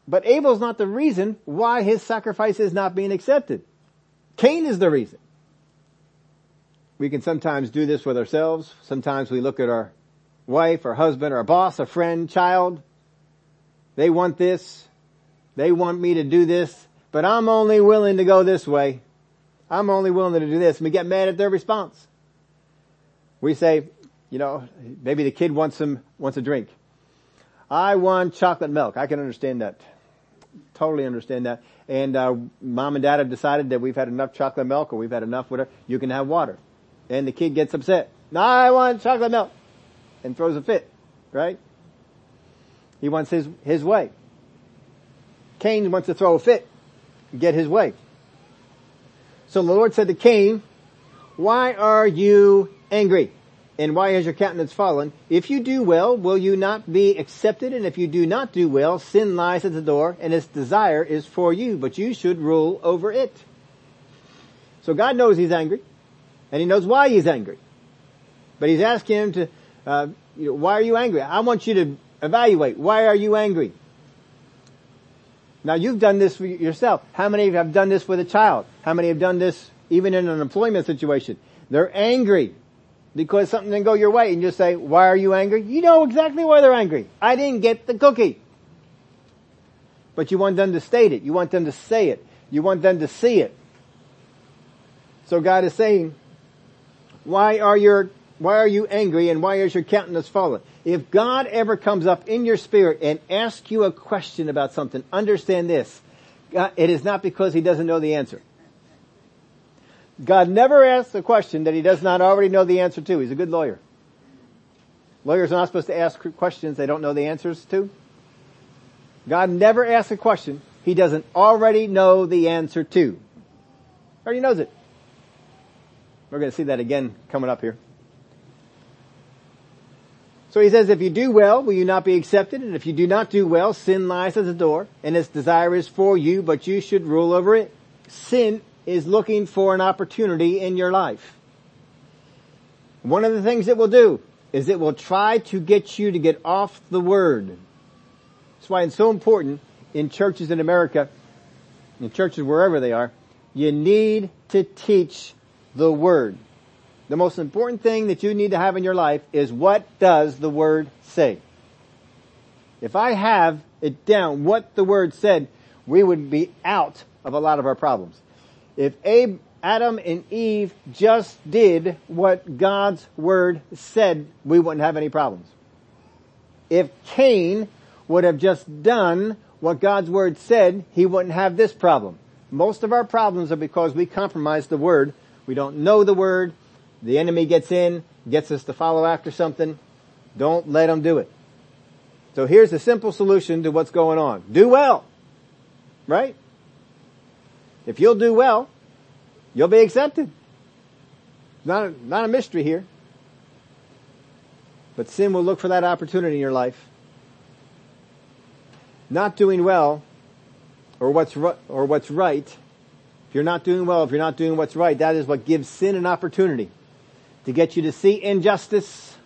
But Abel's not the reason why his sacrifice is not being accepted. Cain is the reason. We can sometimes do this with ourselves. Sometimes we look at our wife, our husband, our boss, a friend, child. They want this. They want me to do this, but I'm only willing to go this way. I'm only willing to do this. And we get mad at their response. We say, you know, maybe the kid wants some, wants a drink. I want chocolate milk. I can understand that. Totally understand that. And, uh, mom and dad have decided that we've had enough chocolate milk or we've had enough whatever. You can have water. And the kid gets upset. No, I want chocolate milk. And throws a fit. Right? He wants his, his way. Cain wants to throw a fit. Get his way. So the Lord said to Cain, why are you angry? And why has your countenance fallen? If you do well, will you not be accepted? And if you do not do well, sin lies at the door and its desire is for you, but you should rule over it. So God knows he's angry and he knows why he's angry. But he's asking him to, uh, you know, why are you angry? I want you to evaluate. Why are you angry? Now you've done this for yourself. How many of you have done this with a child? How many have done this even in an employment situation? They're angry because something didn't go your way and just say, why are you angry? You know exactly why they're angry. I didn't get the cookie. But you want them to state it. You want them to say it. You want them to see it. So God is saying, why are your, why are you angry and why is your countenance fallen? If God ever comes up in your spirit and asks you a question about something, understand this. It is not because he doesn't know the answer. God never asks a question that he does not already know the answer to. He's a good lawyer. Lawyers are not supposed to ask questions they don't know the answers to. God never asks a question he doesn't already know the answer to. Already knows it. We're going to see that again coming up here. So he says, if you do well, will you not be accepted? And if you do not do well, sin lies at the door, and its desire is for you, but you should rule over it. Sin is looking for an opportunity in your life. One of the things it will do is it will try to get you to get off the word. That's why it's so important in churches in America, in churches wherever they are, you need to teach the word. The most important thing that you need to have in your life is what does the word say? If I have it down what the word said, we would be out of a lot of our problems. If Adam and Eve just did what God's word said, we wouldn't have any problems. If Cain would have just done what God's word said, he wouldn't have this problem. Most of our problems are because we compromise the word. We don't know the word. The enemy gets in, gets us to follow after something. Don't let him do it. So here's a simple solution to what's going on. Do well. Right? If you'll do well, you'll be accepted. Not a, not a mystery here. But sin will look for that opportunity in your life. Not doing well, or what's, or what's right, if you're not doing well, if you're not doing what's right, that is what gives sin an opportunity to get you to see injustice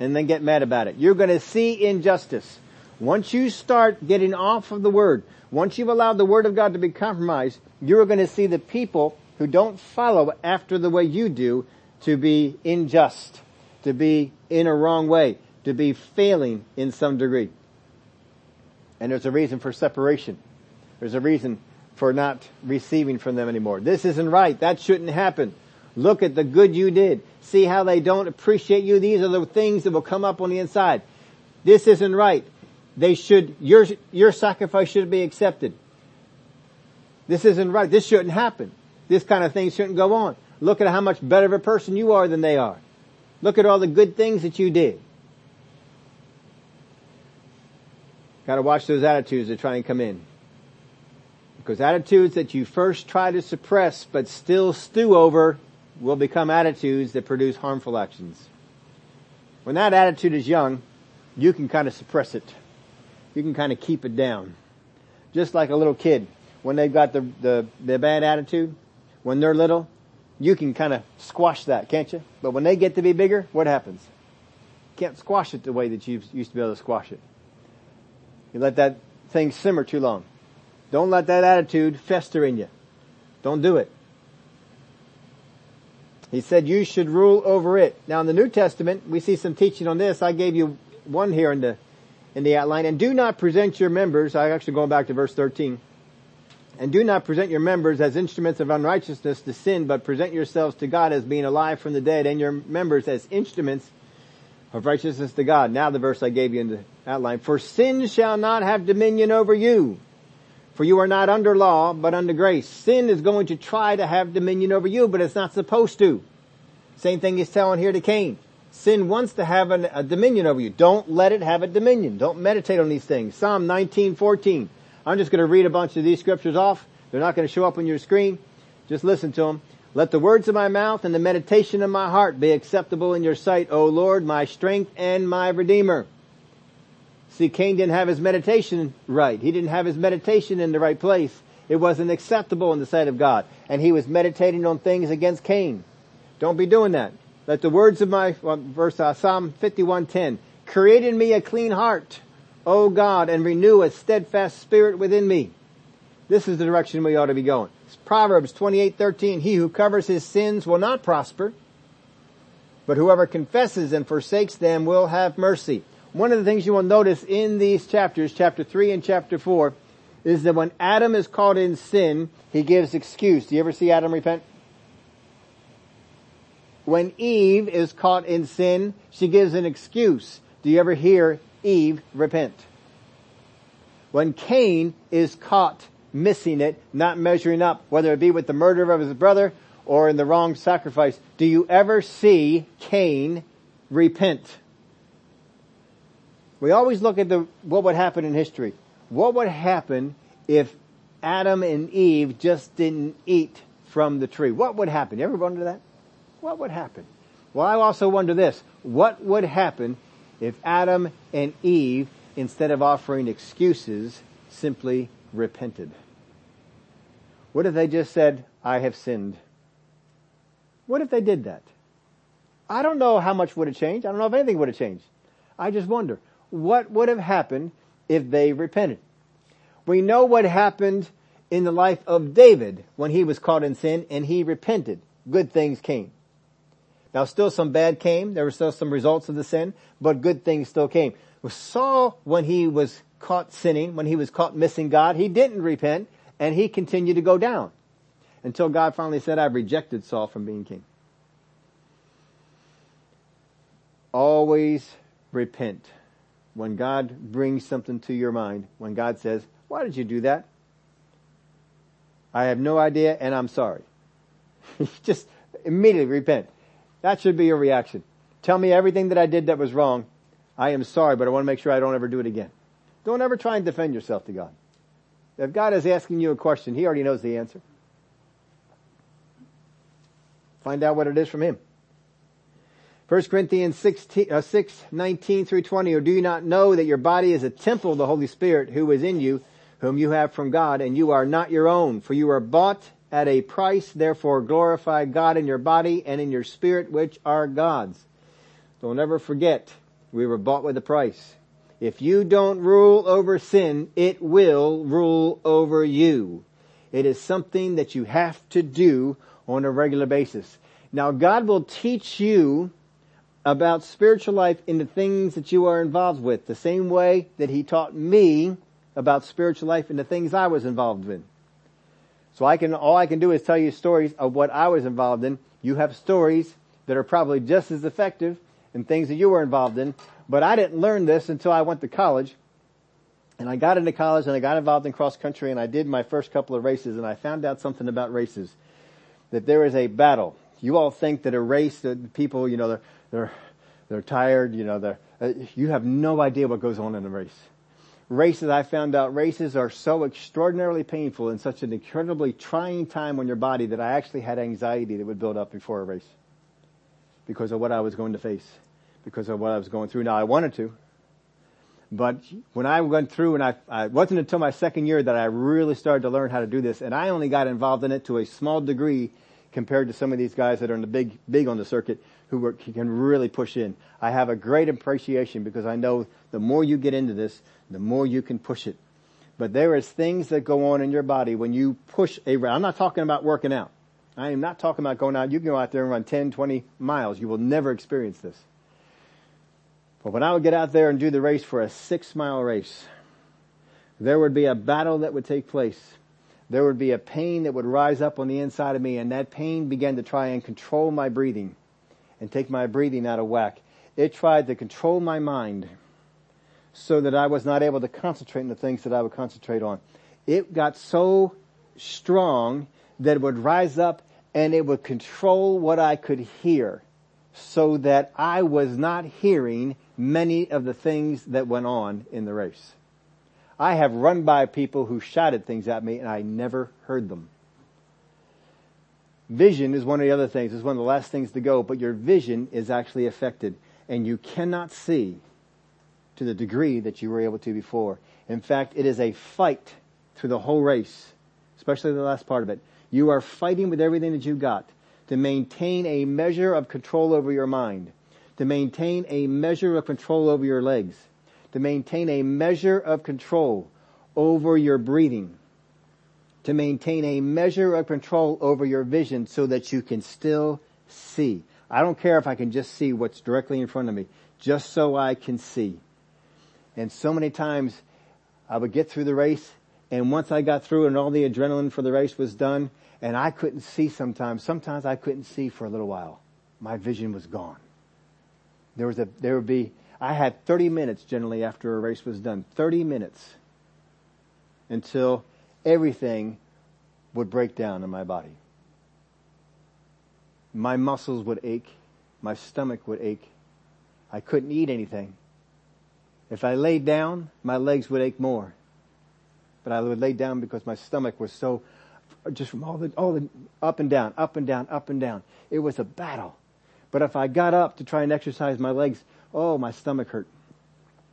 and then get mad about it. You're going to see injustice. Once you start getting off of the word, once you've allowed the Word of God to be compromised, you're going to see the people who don't follow after the way you do to be unjust, to be in a wrong way, to be failing in some degree. And there's a reason for separation. There's a reason for not receiving from them anymore. This isn't right. That shouldn't happen. Look at the good you did. See how they don't appreciate you. These are the things that will come up on the inside. This isn't right they should, your, your sacrifice should be accepted. This isn't right. This shouldn't happen. This kind of thing shouldn't go on. Look at how much better of a person you are than they are. Look at all the good things that you did. Gotta watch those attitudes that try and come in. Because attitudes that you first try to suppress but still stew over will become attitudes that produce harmful actions. When that attitude is young, you can kind of suppress it you can kind of keep it down. Just like a little kid, when they've got the, the, the bad attitude, when they're little, you can kind of squash that, can't you? But when they get to be bigger, what happens? Can't squash it the way that you used to be able to squash it. You let that thing simmer too long. Don't let that attitude fester in you. Don't do it. He said you should rule over it. Now in the New Testament, we see some teaching on this. I gave you one here in the in the outline. And do not present your members, I'm actually going back to verse 13. And do not present your members as instruments of unrighteousness to sin, but present yourselves to God as being alive from the dead and your members as instruments of righteousness to God. Now the verse I gave you in the outline. For sin shall not have dominion over you. For you are not under law, but under grace. Sin is going to try to have dominion over you, but it's not supposed to. Same thing he's telling here to Cain. Sin wants to have an, a dominion over you. Don't let it have a dominion. Don't meditate on these things. Psalm 19, 14. I'm just going to read a bunch of these scriptures off. They're not going to show up on your screen. Just listen to them. Let the words of my mouth and the meditation of my heart be acceptable in your sight, O Lord, my strength and my redeemer. See, Cain didn't have his meditation right. He didn't have his meditation in the right place. It wasn't acceptable in the sight of God. And he was meditating on things against Cain. Don't be doing that. Let the words of my, well, verse, uh, Psalm 51:10, create in me a clean heart, O God, and renew a steadfast spirit within me. This is the direction we ought to be going. It's Proverbs 28:13, he who covers his sins will not prosper, but whoever confesses and forsakes them will have mercy. One of the things you will notice in these chapters, chapter 3 and chapter 4, is that when Adam is caught in sin, he gives excuse. Do you ever see Adam repent? When Eve is caught in sin, she gives an excuse. Do you ever hear Eve repent? When Cain is caught missing it, not measuring up, whether it be with the murder of his brother or in the wrong sacrifice, do you ever see Cain repent? We always look at the, what would happen in history. What would happen if Adam and Eve just didn't eat from the tree? What would happen? You ever wonder that? What would happen? Well, I also wonder this. What would happen if Adam and Eve, instead of offering excuses, simply repented? What if they just said, I have sinned? What if they did that? I don't know how much would have changed. I don't know if anything would have changed. I just wonder, what would have happened if they repented? We know what happened in the life of David when he was caught in sin and he repented. Good things came. Now still some bad came. There were still some results of the sin, but good things still came. Saul, when he was caught sinning, when he was caught missing God, he didn't repent and he continued to go down until God finally said, I've rejected Saul from being king. Always repent. When God brings something to your mind, when God says, why did you do that? I have no idea and I'm sorry. Just immediately repent. That should be your reaction. Tell me everything that I did that was wrong. I am sorry, but I want to make sure I don't ever do it again. Don't ever try and defend yourself to God. If God is asking you a question, He already knows the answer. Find out what it is from Him. 1 Corinthians 16, uh, 6, 19 through 20, or do you not know that your body is a temple of the Holy Spirit who is in you, whom you have from God, and you are not your own, for you are bought at a price, therefore glorify God in your body and in your spirit, which are God's. Don't ever forget, we were bought with a price. If you don't rule over sin, it will rule over you. It is something that you have to do on a regular basis. Now God will teach you about spiritual life in the things that you are involved with, the same way that He taught me about spiritual life in the things I was involved in. So I can, all I can do is tell you stories of what I was involved in. You have stories that are probably just as effective in things that you were involved in. But I didn't learn this until I went to college. And I got into college and I got involved in cross country and I did my first couple of races and I found out something about races. That there is a battle. You all think that a race, that people, you know, they're, they're, they're tired, you know, they're, uh, you have no idea what goes on in a race races, I found out races are so extraordinarily painful in such an incredibly trying time on your body that I actually had anxiety that would build up before a race. Because of what I was going to face. Because of what I was going through. Now I wanted to. But when I went through and I, I, wasn't until my second year that I really started to learn how to do this and I only got involved in it to a small degree compared to some of these guys that are in the big, big on the circuit who work, can really push in. I have a great appreciation because I know the more you get into this, the more you can push it. But there is things that go on in your body when you push a, I'm not talking about working out. I am not talking about going out. You can go out there and run 10, 20 miles. You will never experience this. But when I would get out there and do the race for a six mile race, there would be a battle that would take place. There would be a pain that would rise up on the inside of me and that pain began to try and control my breathing and take my breathing out of whack. It tried to control my mind so that I was not able to concentrate on the things that I would concentrate on. It got so strong that it would rise up and it would control what I could hear so that I was not hearing many of the things that went on in the race. I have run by people who shouted things at me and I never heard them. Vision is one of the other things. It's one of the last things to go, but your vision is actually affected and you cannot see to the degree that you were able to before. In fact, it is a fight through the whole race, especially the last part of it. You are fighting with everything that you got to maintain a measure of control over your mind, to maintain a measure of control over your legs, to maintain a measure of control over your breathing, to maintain a measure of control over your vision so that you can still see. I don't care if I can just see what's directly in front of me, just so I can see. And so many times I would get through the race and once I got through and all the adrenaline for the race was done and I couldn't see sometimes, sometimes I couldn't see for a little while. My vision was gone. There was a, there would be, I had 30 minutes generally after a race was done. 30 minutes until everything would break down in my body. My muscles would ache. My stomach would ache. I couldn't eat anything. If I laid down, my legs would ache more. But I would lay down because my stomach was so, just from all the, all the, up and down, up and down, up and down. It was a battle. But if I got up to try and exercise my legs, oh, my stomach hurt.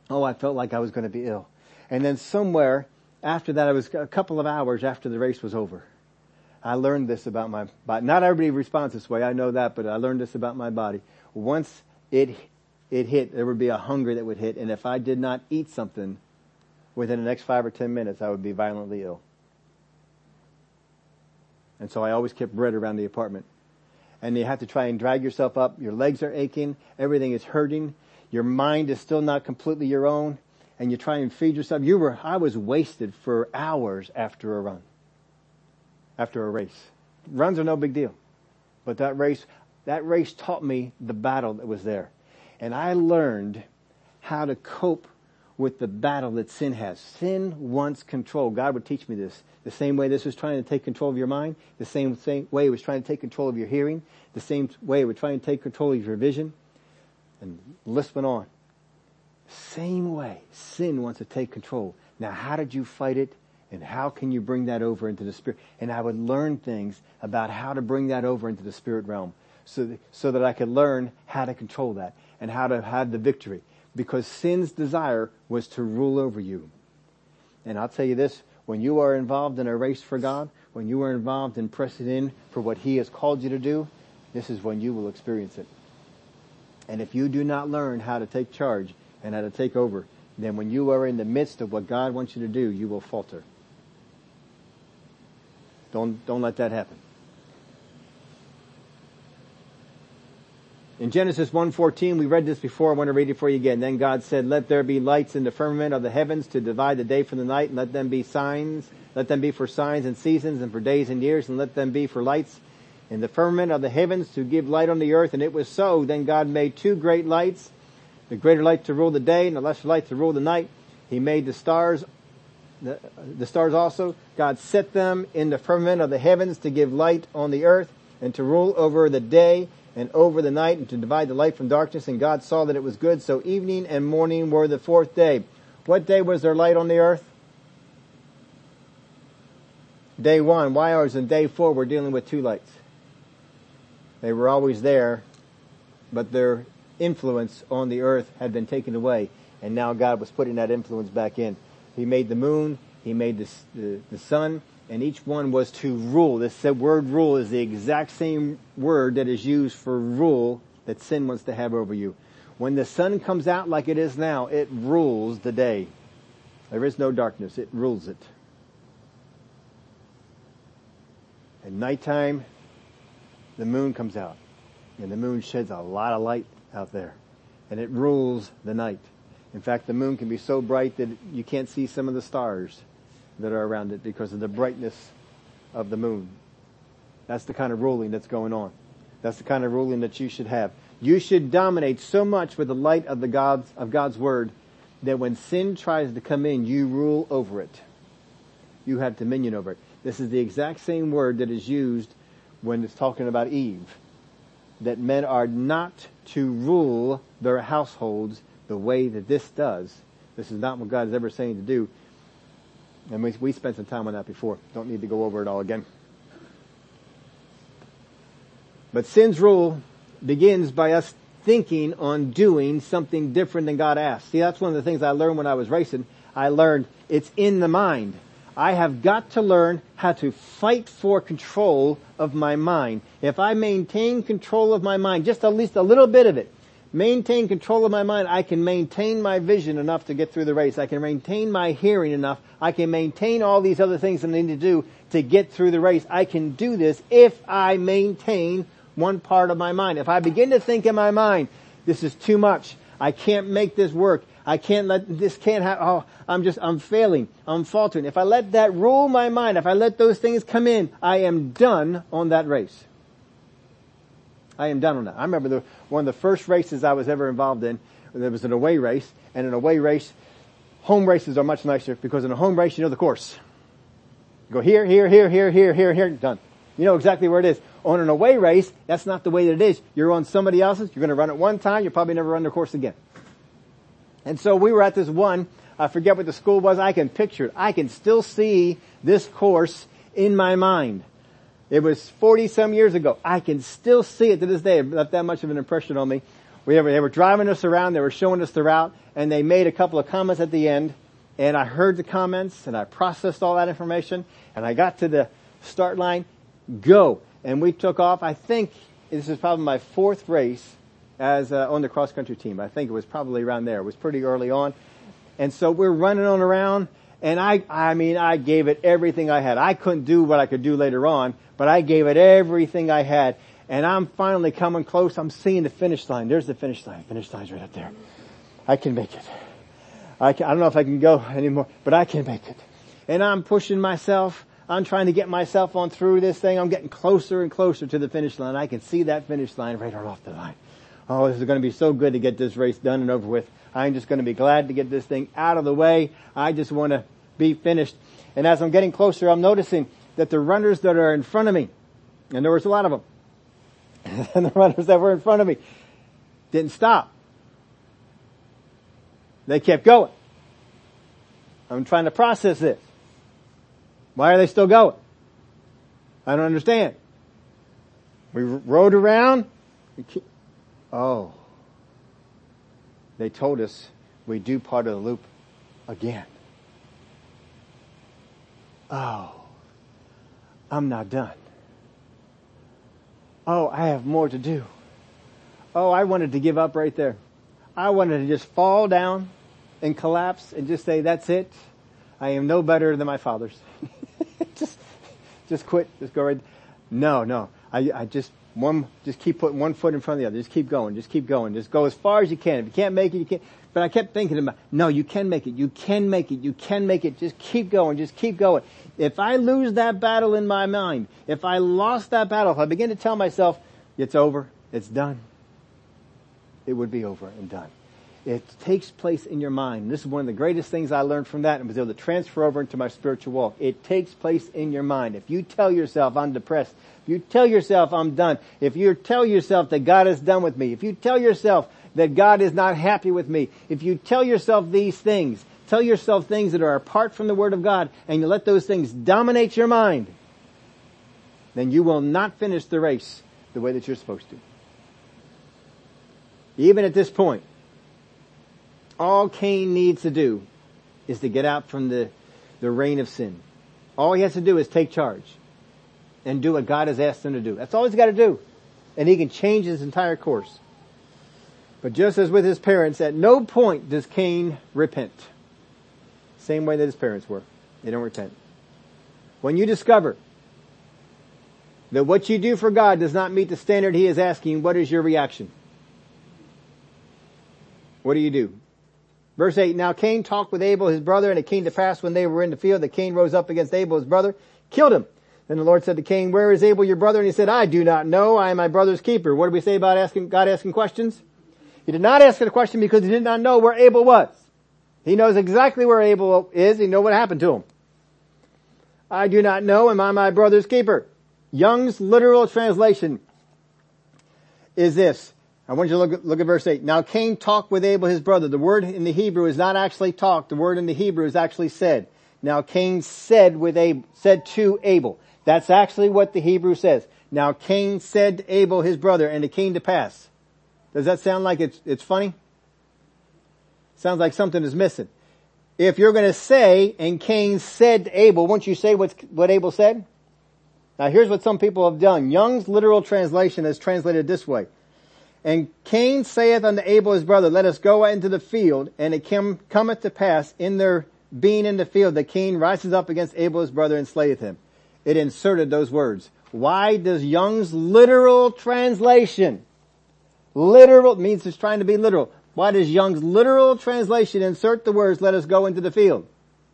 Oh, I felt like I was going to be ill. And then somewhere after that, it was a couple of hours after the race was over. I learned this about my body. Not everybody responds this way, I know that, but I learned this about my body. Once it, it hit, there would be a hunger that would hit, and if I did not eat something within the next five or ten minutes, I would be violently ill. And so I always kept bread around the apartment. And you have to try and drag yourself up. Your legs are aching. Everything is hurting. Your mind is still not completely your own and you try and feed yourself. You were, I was wasted for hours after a run, after a race. Runs are no big deal, but that race, that race taught me the battle that was there. And I learned how to cope with the battle that sin has. Sin wants control. God would teach me this. The same way this was trying to take control of your mind, the same, same way it was trying to take control of your hearing, the same way it was trying to take control of your vision. And list went on. Same way, sin wants to take control. Now, how did you fight it? And how can you bring that over into the spirit? And I would learn things about how to bring that over into the spirit realm so that, so that I could learn how to control that and how to have the victory. Because sin's desire was to rule over you. And I'll tell you this, when you are involved in a race for God, when you are involved in pressing in for what He has called you to do, this is when you will experience it. And if you do not learn how to take charge, and how to take over, then when you are in the midst of what God wants you to do, you will falter. Don't, don't let that happen. In Genesis 1.14, we read this before, I want to read it for you again. Then God said, let there be lights in the firmament of the heavens to divide the day from the night, and let them be signs, let them be for signs and seasons and for days and years, and let them be for lights in the firmament of the heavens to give light on the earth. And it was so. Then God made two great lights, the greater light to rule the day and the lesser light to rule the night. He made the stars, the, the stars also. God set them in the firmament of the heavens to give light on the earth and to rule over the day and over the night and to divide the light from darkness. And God saw that it was good. So evening and morning were the fourth day. What day was there light on the earth? Day one. Why is in day four we're dealing with two lights? They were always there, but they're influence on the earth had been taken away, and now God was putting that influence back in. He made the moon, He made the, the, the sun, and each one was to rule. This word rule is the exact same word that is used for rule that sin wants to have over you. When the sun comes out like it is now, it rules the day. There is no darkness. It rules it. At nighttime, the moon comes out. And the moon sheds a lot of light out there. And it rules the night. In fact, the moon can be so bright that you can't see some of the stars that are around it because of the brightness of the moon. That's the kind of ruling that's going on. That's the kind of ruling that you should have. You should dominate so much with the light of the God's, of God's word that when sin tries to come in, you rule over it. You have dominion over it. This is the exact same word that is used when it's talking about Eve that men are not to rule their households the way that this does. This is not what God is ever saying to do. And we, we spent some time on that before. Don't need to go over it all again. But sin's rule begins by us thinking on doing something different than God asked. See, that's one of the things I learned when I was racing. I learned it's in the mind. I have got to learn how to fight for control of my mind. If I maintain control of my mind, just at least a little bit of it, maintain control of my mind, I can maintain my vision enough to get through the race. I can maintain my hearing enough. I can maintain all these other things I need to do to get through the race. I can do this if I maintain one part of my mind. If I begin to think in my mind, this is too much. I can't make this work. I can't let, this can't happen. Oh, I'm just, I'm failing. I'm faltering. If I let that rule my mind, if I let those things come in, I am done on that race. I am done on that. I remember the, one of the first races I was ever involved in, there was an away race, and an away race, home races are much nicer because in a home race you know the course. You go here, here, here, here, here, here, here, done. You know exactly where it is. On an away race, that's not the way that it is. You're on somebody else's, you're gonna run it one time, you'll probably never run the course again. And so we were at this one, I forget what the school was, I can picture it. I can still see this course in my mind. It was 40 some years ago. I can still see it to this day. It left that much of an impression on me. We were, they were driving us around, they were showing us the route, and they made a couple of comments at the end, and I heard the comments, and I processed all that information, and I got to the start line, go. And we took off, I think this is probably my fourth race as uh, on the cross country team. I think it was probably around there. It was pretty early on. And so we're running on around, and I, I mean, I gave it everything I had. I couldn't do what I could do later on, but I gave it everything I had. And I'm finally coming close. I'm seeing the finish line. There's the finish line. Finish line's right up there. I can make it. I, can, I don't know if I can go anymore, but I can make it. And I'm pushing myself. I'm trying to get myself on through this thing. I'm getting closer and closer to the finish line. I can see that finish line right off the line. Oh, this is going to be so good to get this race done and over with. I'm just going to be glad to get this thing out of the way. I just want to be finished. And as I'm getting closer, I'm noticing that the runners that are in front of me, and there was a lot of them, and the runners that were in front of me didn't stop. They kept going. I'm trying to process this. Why are they still going? I don't understand. We rode around. Oh. They told us we do part of the loop again. Oh. I'm not done. Oh, I have more to do. Oh, I wanted to give up right there. I wanted to just fall down and collapse and just say, that's it. I am no better than my fathers. just, just quit. Just go right. No, no. I, I just one, just keep putting one foot in front of the other. Just keep going. Just keep going. Just go as far as you can. If you can't make it, you can't. But I kept thinking about, no, you can make it. You can make it. You can make it. Just keep going. Just keep going. If I lose that battle in my mind, if I lost that battle, if I begin to tell myself, it's over, it's done, it would be over and done. It takes place in your mind. This is one of the greatest things I learned from that and was able to transfer over into my spiritual walk. It takes place in your mind. If you tell yourself I'm depressed, if you tell yourself I'm done, if you tell yourself that God is done with me, if you tell yourself that God is not happy with me, if you tell yourself these things, tell yourself things that are apart from the Word of God, and you let those things dominate your mind, then you will not finish the race the way that you're supposed to. Even at this point, all Cain needs to do is to get out from the, the reign of sin. All he has to do is take charge and do what God has asked him to do. That's all he's got to do. And he can change his entire course. But just as with his parents, at no point does Cain repent. Same way that his parents were. They don't repent. When you discover that what you do for God does not meet the standard he is asking, what is your reaction? What do you do? Verse 8, now Cain talked with Abel his brother, and it came to pass when they were in the field that Cain rose up against Abel his brother, killed him. Then the Lord said to Cain, where is Abel your brother? And he said, I do not know. I am my brother's keeper. What do we say about asking, God asking questions? He did not ask a question because he did not know where Abel was. He knows exactly where Abel is. He knows what happened to him. I do not know. Am I my brother's keeper? Young's literal translation is this. I want you to look at, look at verse 8. Now Cain talked with Abel his brother. The word in the Hebrew is not actually talked. The word in the Hebrew is actually said. Now Cain said with Abel, said to Abel. That's actually what the Hebrew says. Now Cain said to Abel his brother, and it came to pass. Does that sound like it's, it's funny? Sounds like something is missing. If you're going to say, and Cain said to Abel, won't you say what, what Abel said? Now here's what some people have done. Young's literal translation is translated this way. And Cain saith unto Abel his brother, let us go into the field, and it cometh to pass in their being in the field that Cain rises up against Abel his brother and slayeth him. It inserted those words. Why does Young's literal translation, literal, means it's trying to be literal. Why does Young's literal translation insert the words, let us go into the field?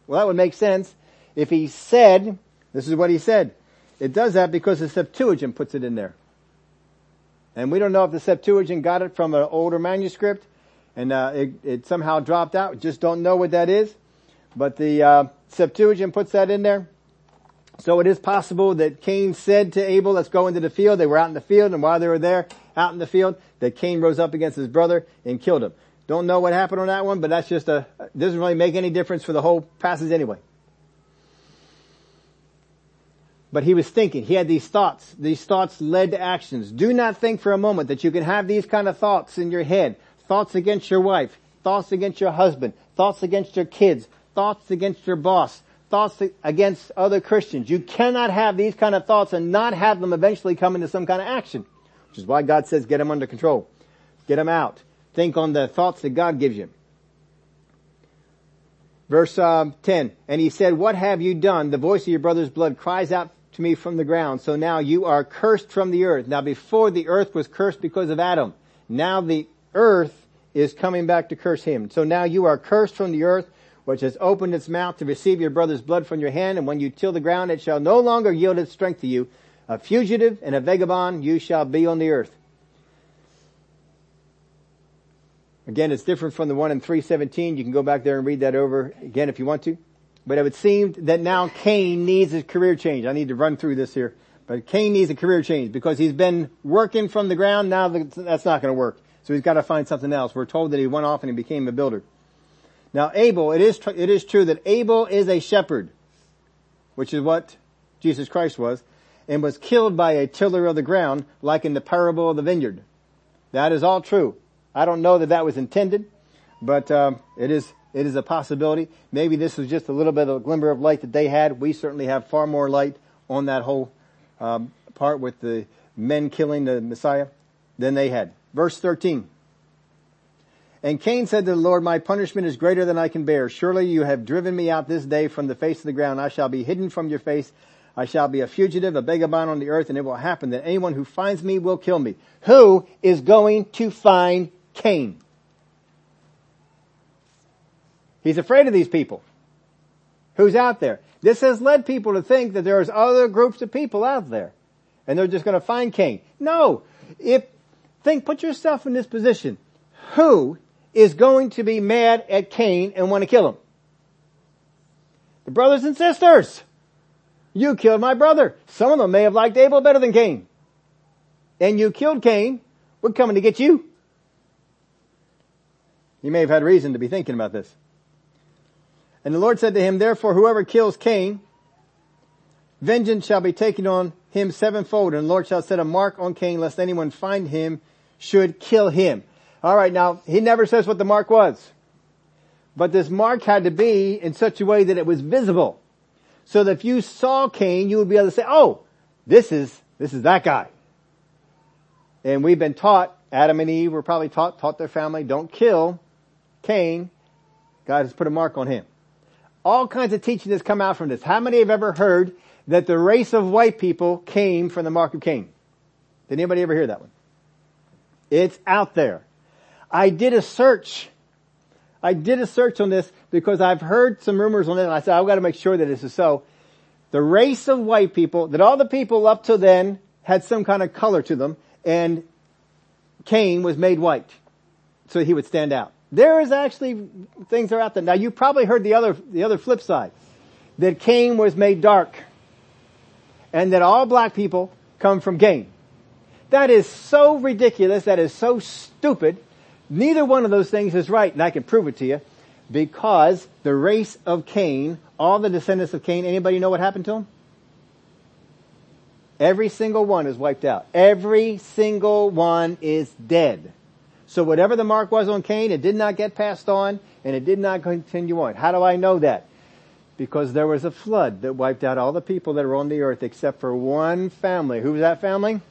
Well, that would make sense if he said, this is what he said. It does that because the Septuagint puts it in there. And we don't know if the Septuagint got it from an older manuscript and uh, it, it, somehow dropped out. Just don't know what that is. But the uh, Septuagint puts that in there. So it is possible that Cain said to Abel, let's go into the field. They were out in the field and while they were there out in the field, that Cain rose up against his brother and killed him. Don't know what happened on that one, but that's just a, doesn't really make any difference for the whole passage anyway. But he was thinking, he had these thoughts. These thoughts led to actions. Do not think for a moment that you can have these kind of thoughts in your head. Thoughts against your wife, thoughts against your husband, thoughts against your kids, thoughts against your boss, thoughts against other Christians. You cannot have these kind of thoughts and not have them eventually come into some kind of action. Which is why God says get them under control. Get them out. Think on the thoughts that God gives you. Verse uh, 10, and he said, what have you done? The voice of your brother's blood cries out to me from the ground. So now you are cursed from the earth. Now before the earth was cursed because of Adam. Now the earth is coming back to curse him. So now you are cursed from the earth which has opened its mouth to receive your brother's blood from your hand, and when you till the ground, it shall no longer yield its strength to you. A fugitive and a vagabond you shall be on the earth. Again, it's different from the one in 317. You can go back there and read that over again if you want to. But it would seem that now Cain needs a career change. I need to run through this here. But Cain needs a career change because he's been working from the ground. Now that's not going to work. So he's got to find something else. We're told that he went off and he became a builder. Now Abel, it is, it is true that Abel is a shepherd, which is what Jesus Christ was, and was killed by a tiller of the ground, like in the parable of the vineyard. That is all true. I don't know that that was intended, but um, it is it is a possibility. Maybe this was just a little bit of a glimmer of light that they had. We certainly have far more light on that whole um, part with the men killing the Messiah than they had. Verse 13. And Cain said to the Lord, my punishment is greater than I can bear. Surely you have driven me out this day from the face of the ground. I shall be hidden from your face. I shall be a fugitive, a vagabond on the earth, and it will happen that anyone who finds me will kill me. Who is going to find Cain? He's afraid of these people. Who's out there? This has led people to think that there's other groups of people out there. And they're just gonna find Cain. No! If, think, put yourself in this position. Who is going to be mad at Cain and want to kill him? The brothers and sisters. You killed my brother. Some of them may have liked Abel better than Cain. And you killed Cain. We're coming to get you. He may have had reason to be thinking about this. And the Lord said to him, therefore whoever kills Cain, vengeance shall be taken on him sevenfold, and the Lord shall set a mark on Cain lest anyone find him should kill him. Alright, now, he never says what the mark was. But this mark had to be in such a way that it was visible. So that if you saw Cain, you would be able to say, oh, this is, this is that guy. And we've been taught, Adam and Eve were probably taught, taught their family, don't kill Cain. God has put a mark on him. All kinds of teaching has come out from this. How many have ever heard that the race of white people came from the mark of Cain? Did anybody ever hear that one? It's out there. I did a search. I did a search on this because I've heard some rumors on it and I said, I've got to make sure that this is so. The race of white people, that all the people up to then had some kind of color to them and Cain was made white so he would stand out. There is actually things are out there. Now you probably heard the other, the other flip side. That Cain was made dark. And that all black people come from Cain. That is so ridiculous. That is so stupid. Neither one of those things is right, and I can prove it to you, because the race of Cain, all the descendants of Cain, anybody know what happened to them? Every single one is wiped out. Every single one is dead. So whatever the mark was on Cain, it did not get passed on and it did not continue on. How do I know that? Because there was a flood that wiped out all the people that were on the earth except for one family. Who was that family?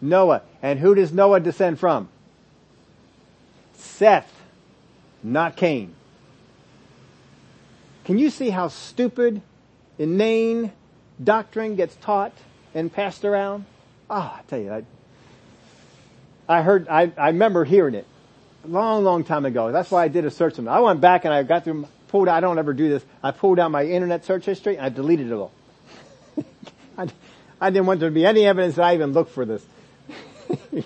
Noah. And who does Noah descend from? Seth, not Cain. Can you see how stupid, inane doctrine gets taught and passed around? Ah, oh, I tell you, I, I heard, I, I remember hearing it a long, long time ago. That's why I did a search. On it. I went back and I got through, pulled I don't ever do this. I pulled out my internet search history and I deleted it all. I, I didn't want there to be any evidence that I even looked for this.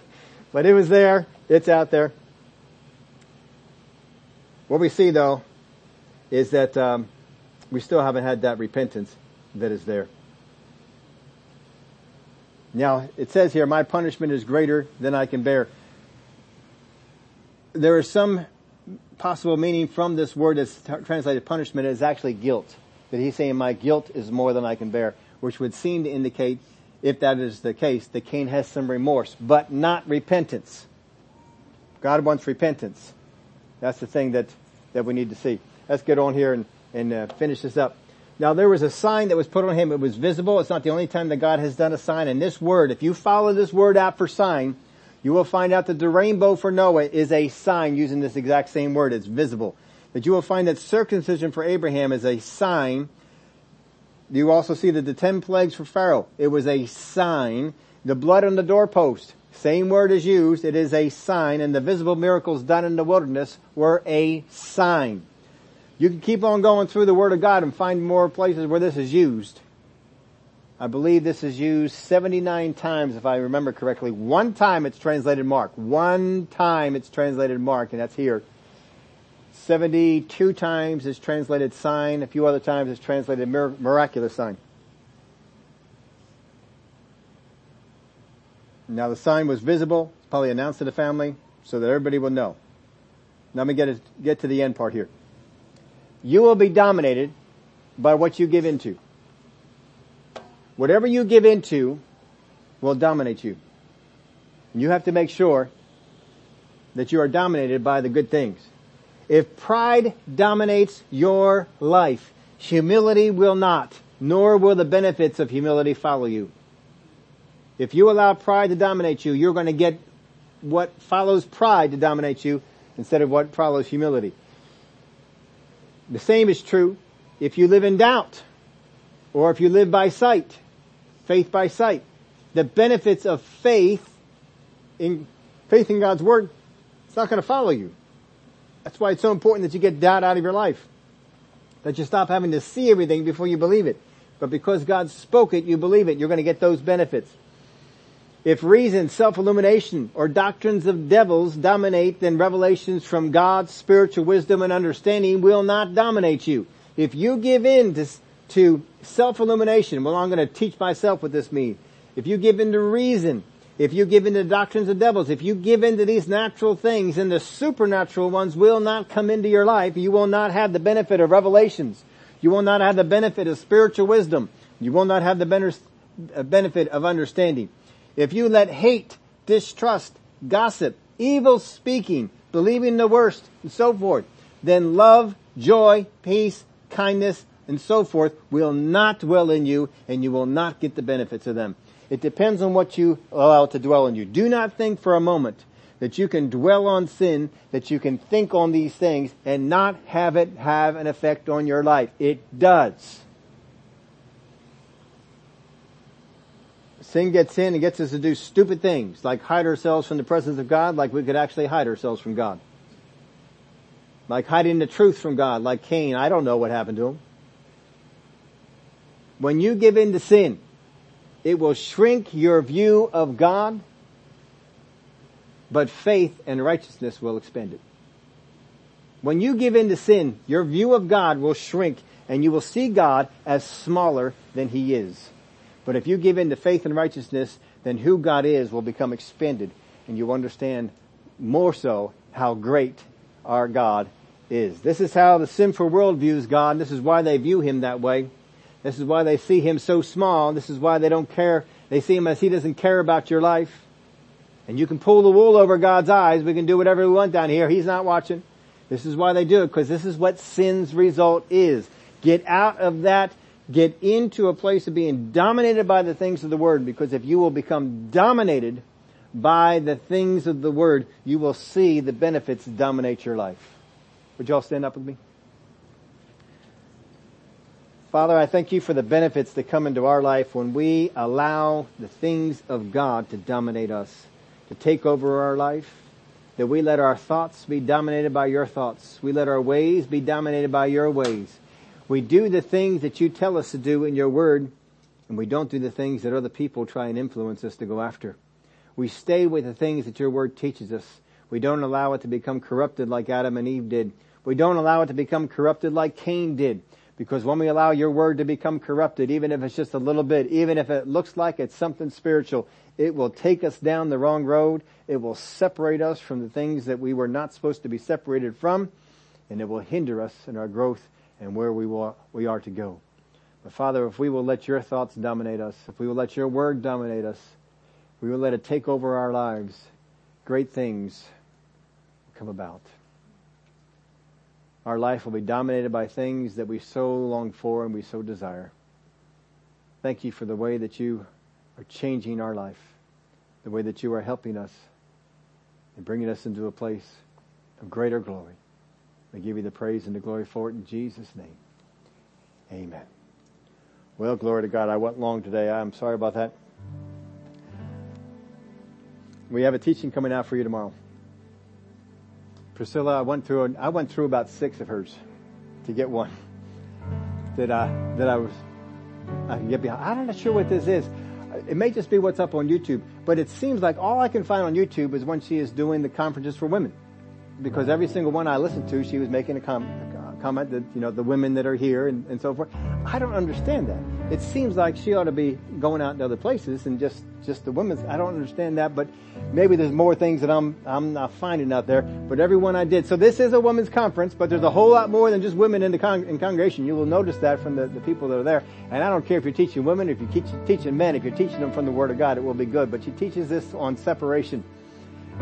but it was there. It's out there. What we see though is that um, we still haven't had that repentance that is there. Now, it says here, my punishment is greater than I can bear. There is some possible meaning from this word that's translated punishment is actually guilt. That he's saying my guilt is more than I can bear, which would seem to indicate, if that is the case, that Cain has some remorse, but not repentance. God wants repentance. That's the thing that, that we need to see. Let's get on here and, and uh, finish this up. Now there was a sign that was put on him. It was visible. It's not the only time that God has done a sign. And this word, if you follow this word out for sign, you will find out that the rainbow for Noah is a sign using this exact same word. It's visible. That you will find that circumcision for Abraham is a sign. You also see that the ten plagues for Pharaoh, it was a sign. The blood on the doorpost, same word is used. It is a sign. And the visible miracles done in the wilderness were a sign. You can keep on going through the Word of God and find more places where this is used. I believe this is used 79 times if I remember correctly. One time it's translated mark. One time it's translated mark and that's here. 72 times it's translated sign. A few other times it's translated miraculous sign. Now the sign was visible. It's probably announced to the family so that everybody will know. Now let me get, get to the end part here you will be dominated by what you give into. Whatever you give into will dominate you. And You have to make sure that you are dominated by the good things. If pride dominates your life, humility will not, nor will the benefits of humility follow you. If you allow pride to dominate you, you're going to get what follows pride to dominate you instead of what follows humility. The same is true if you live in doubt or if you live by sight, faith by sight. The benefits of faith in faith in God's word, it's not going to follow you. That's why it's so important that you get doubt out of your life. That you stop having to see everything before you believe it. But because God spoke it, you believe it. You're going to get those benefits. If reason, self-illumination, or doctrines of devils dominate, then revelations from God's spiritual wisdom and understanding will not dominate you. If you give in to, to self-illumination, well I'm going to teach myself what this means. If you give in to reason, if you give in to doctrines of devils, if you give in to these natural things, then the supernatural ones will not come into your life. You will not have the benefit of revelations. You will not have the benefit of spiritual wisdom. You will not have the uh, benefit of understanding. If you let hate, distrust, gossip, evil speaking, believing the worst, and so forth, then love, joy, peace, kindness, and so forth will not dwell in you and you will not get the benefits of them. It depends on what you allow to dwell in you. Do not think for a moment that you can dwell on sin, that you can think on these things and not have it have an effect on your life. It does. Sin gets in and gets us to do stupid things, like hide ourselves from the presence of God, like we could actually hide ourselves from God. Like hiding the truth from God, like Cain, I don't know what happened to him. When you give in to sin, it will shrink your view of God, but faith and righteousness will expand it. When you give in to sin, your view of God will shrink and you will see God as smaller than He is. But if you give in to faith and righteousness, then who God is will become expanded and you understand more so how great our God is. This is how the sinful world views God. This is why they view Him that way. This is why they see Him so small. This is why they don't care They see him as he doesn't care about your life. And you can pull the wool over God's eyes. We can do whatever we want down here. He's not watching. This is why they do it, because this is what sin's result is. Get out of that. Get into a place of being dominated by the things of the Word, because if you will become dominated by the things of the Word, you will see the benefits dominate your life. Would you all stand up with me? Father, I thank you for the benefits that come into our life when we allow the things of God to dominate us, to take over our life, that we let our thoughts be dominated by your thoughts. We let our ways be dominated by your ways. We do the things that you tell us to do in your word, and we don't do the things that other people try and influence us to go after. We stay with the things that your word teaches us. We don't allow it to become corrupted like Adam and Eve did. We don't allow it to become corrupted like Cain did. Because when we allow your word to become corrupted, even if it's just a little bit, even if it looks like it's something spiritual, it will take us down the wrong road. It will separate us from the things that we were not supposed to be separated from, and it will hinder us in our growth and where we, will, we are to go. But Father, if we will let your thoughts dominate us, if we will let your word dominate us, we will let it take over our lives, great things will come about. Our life will be dominated by things that we so long for and we so desire. Thank you for the way that you are changing our life, the way that you are helping us and bringing us into a place of greater glory. We give you the praise and the glory for it in Jesus' name. Amen. Well, glory to God. I went long today. I'm sorry about that. We have a teaching coming out for you tomorrow. Priscilla, I went through, I went through about six of hers to get one that I, that I was, I can get behind. I'm not sure what this is. It may just be what's up on YouTube, but it seems like all I can find on YouTube is when she is doing the conferences for women. Because every single one I listened to, she was making a, com- comment that, you know, the women that are here and, and so forth. I don't understand that it seems like she ought to be going out to other places and just, just the women's. I don't understand that, but maybe there's more things that I'm, I'm not finding out there. But everyone I did. So this is a women's conference, but there's a whole lot more than just women in the con- in congregation. You will notice that from the, the people that are there. And I don't care if you're teaching women, if you're teach, teaching men, if you're teaching them from the Word of God, it will be good. But she teaches this on separation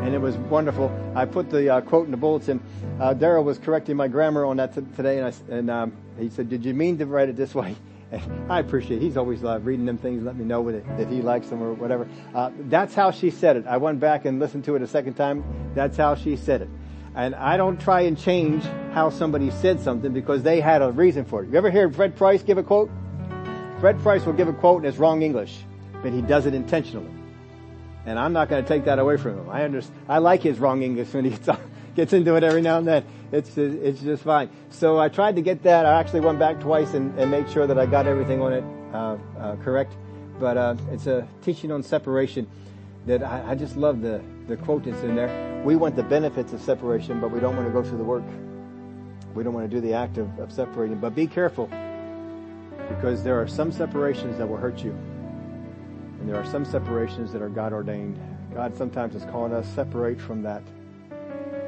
and it was wonderful. I put the uh, quote in the bulletin. Uh, Daryl was correcting my grammar on that t- today, and, I, and um, he said, "Did you mean to write it this way?" And I appreciate. It. He's always uh, reading them things, let me know that, that he likes them or whatever. Uh, that's how she said it. I went back and listened to it a second time. That's how she said it. And I don't try and change how somebody said something because they had a reason for it. You ever hear Fred Price give a quote? Fred Price will give a quote and it's wrong English, but he does it intentionally. And I'm not going to take that away from him. I understand. I like his wrong English when he gets, gets into it every now and then it's it's just fine. So I tried to get that. I actually went back twice and, and made sure that I got everything on it uh, uh, correct. But uh, it's a teaching on separation that I, I, just love the the quote that's in there. We want the benefits of separation, but we don't want to go through the work. We don't want to do the act of, of separating. But be careful because there are some separations that will hurt you, and there are some separations that are God ordained. God sometimes is calling us separate from that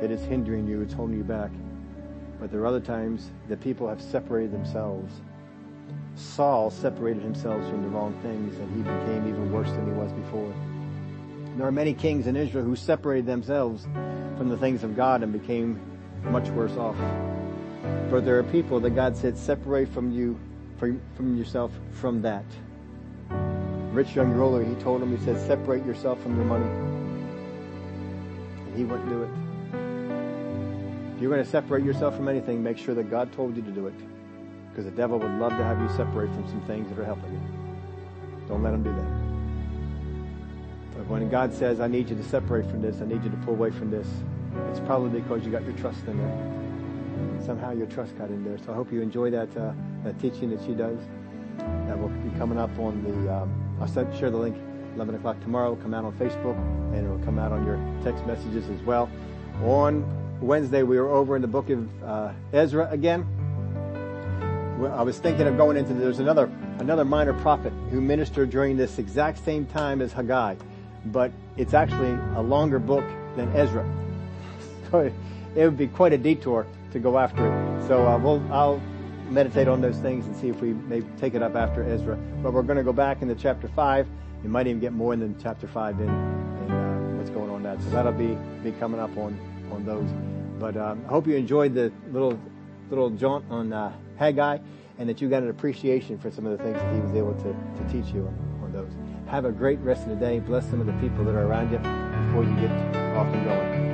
It is hindering you, it's holding you back. But there are other times that people have separated themselves. Saul separated himself from the wrong things and he became even worse than he was before. There are many kings in Israel who separated themselves from the things of God and became much worse off. But there are people that God said separate from you, from, from yourself from that. Rich young ruler, he told him, he said, separate yourself from your money. And he wouldn't do it. If you're going to separate yourself from anything, make sure that God told you to do it. Because the devil would love to have you separate from some things that are helping you. Don't let him do that. But when God says, I need you to separate from this, I need you to pull away from this, it's probably because you got your trust in there. Somehow your trust got in there. So I hope you enjoy that, uh, that teaching that she does. That will be coming up on the, um, I'll share the link 11 o'clock tomorrow. Come out on Facebook and it'll come out on your text messages as well. On Wednesday we were over in the book of uh, Ezra again. I was thinking of going into there's another another minor prophet who ministered during this exact same time as Haggai, but it's actually a longer book than Ezra. So it, it would be quite a detour to go after it. So uh, we'll I'll meditate on those things and see if we may take it up after Ezra. But we're going to go back into chapter five you might even get more than chapter five in, in uh, what's going on that. So that'll be be coming up on on those. But um, I hope you enjoyed the little little jaunt on uh, Haggai, and that you got an appreciation for some of the things that he was able to to teach you on, on those. Have a great rest of the day. Bless some of the people that are around you before you get off and going.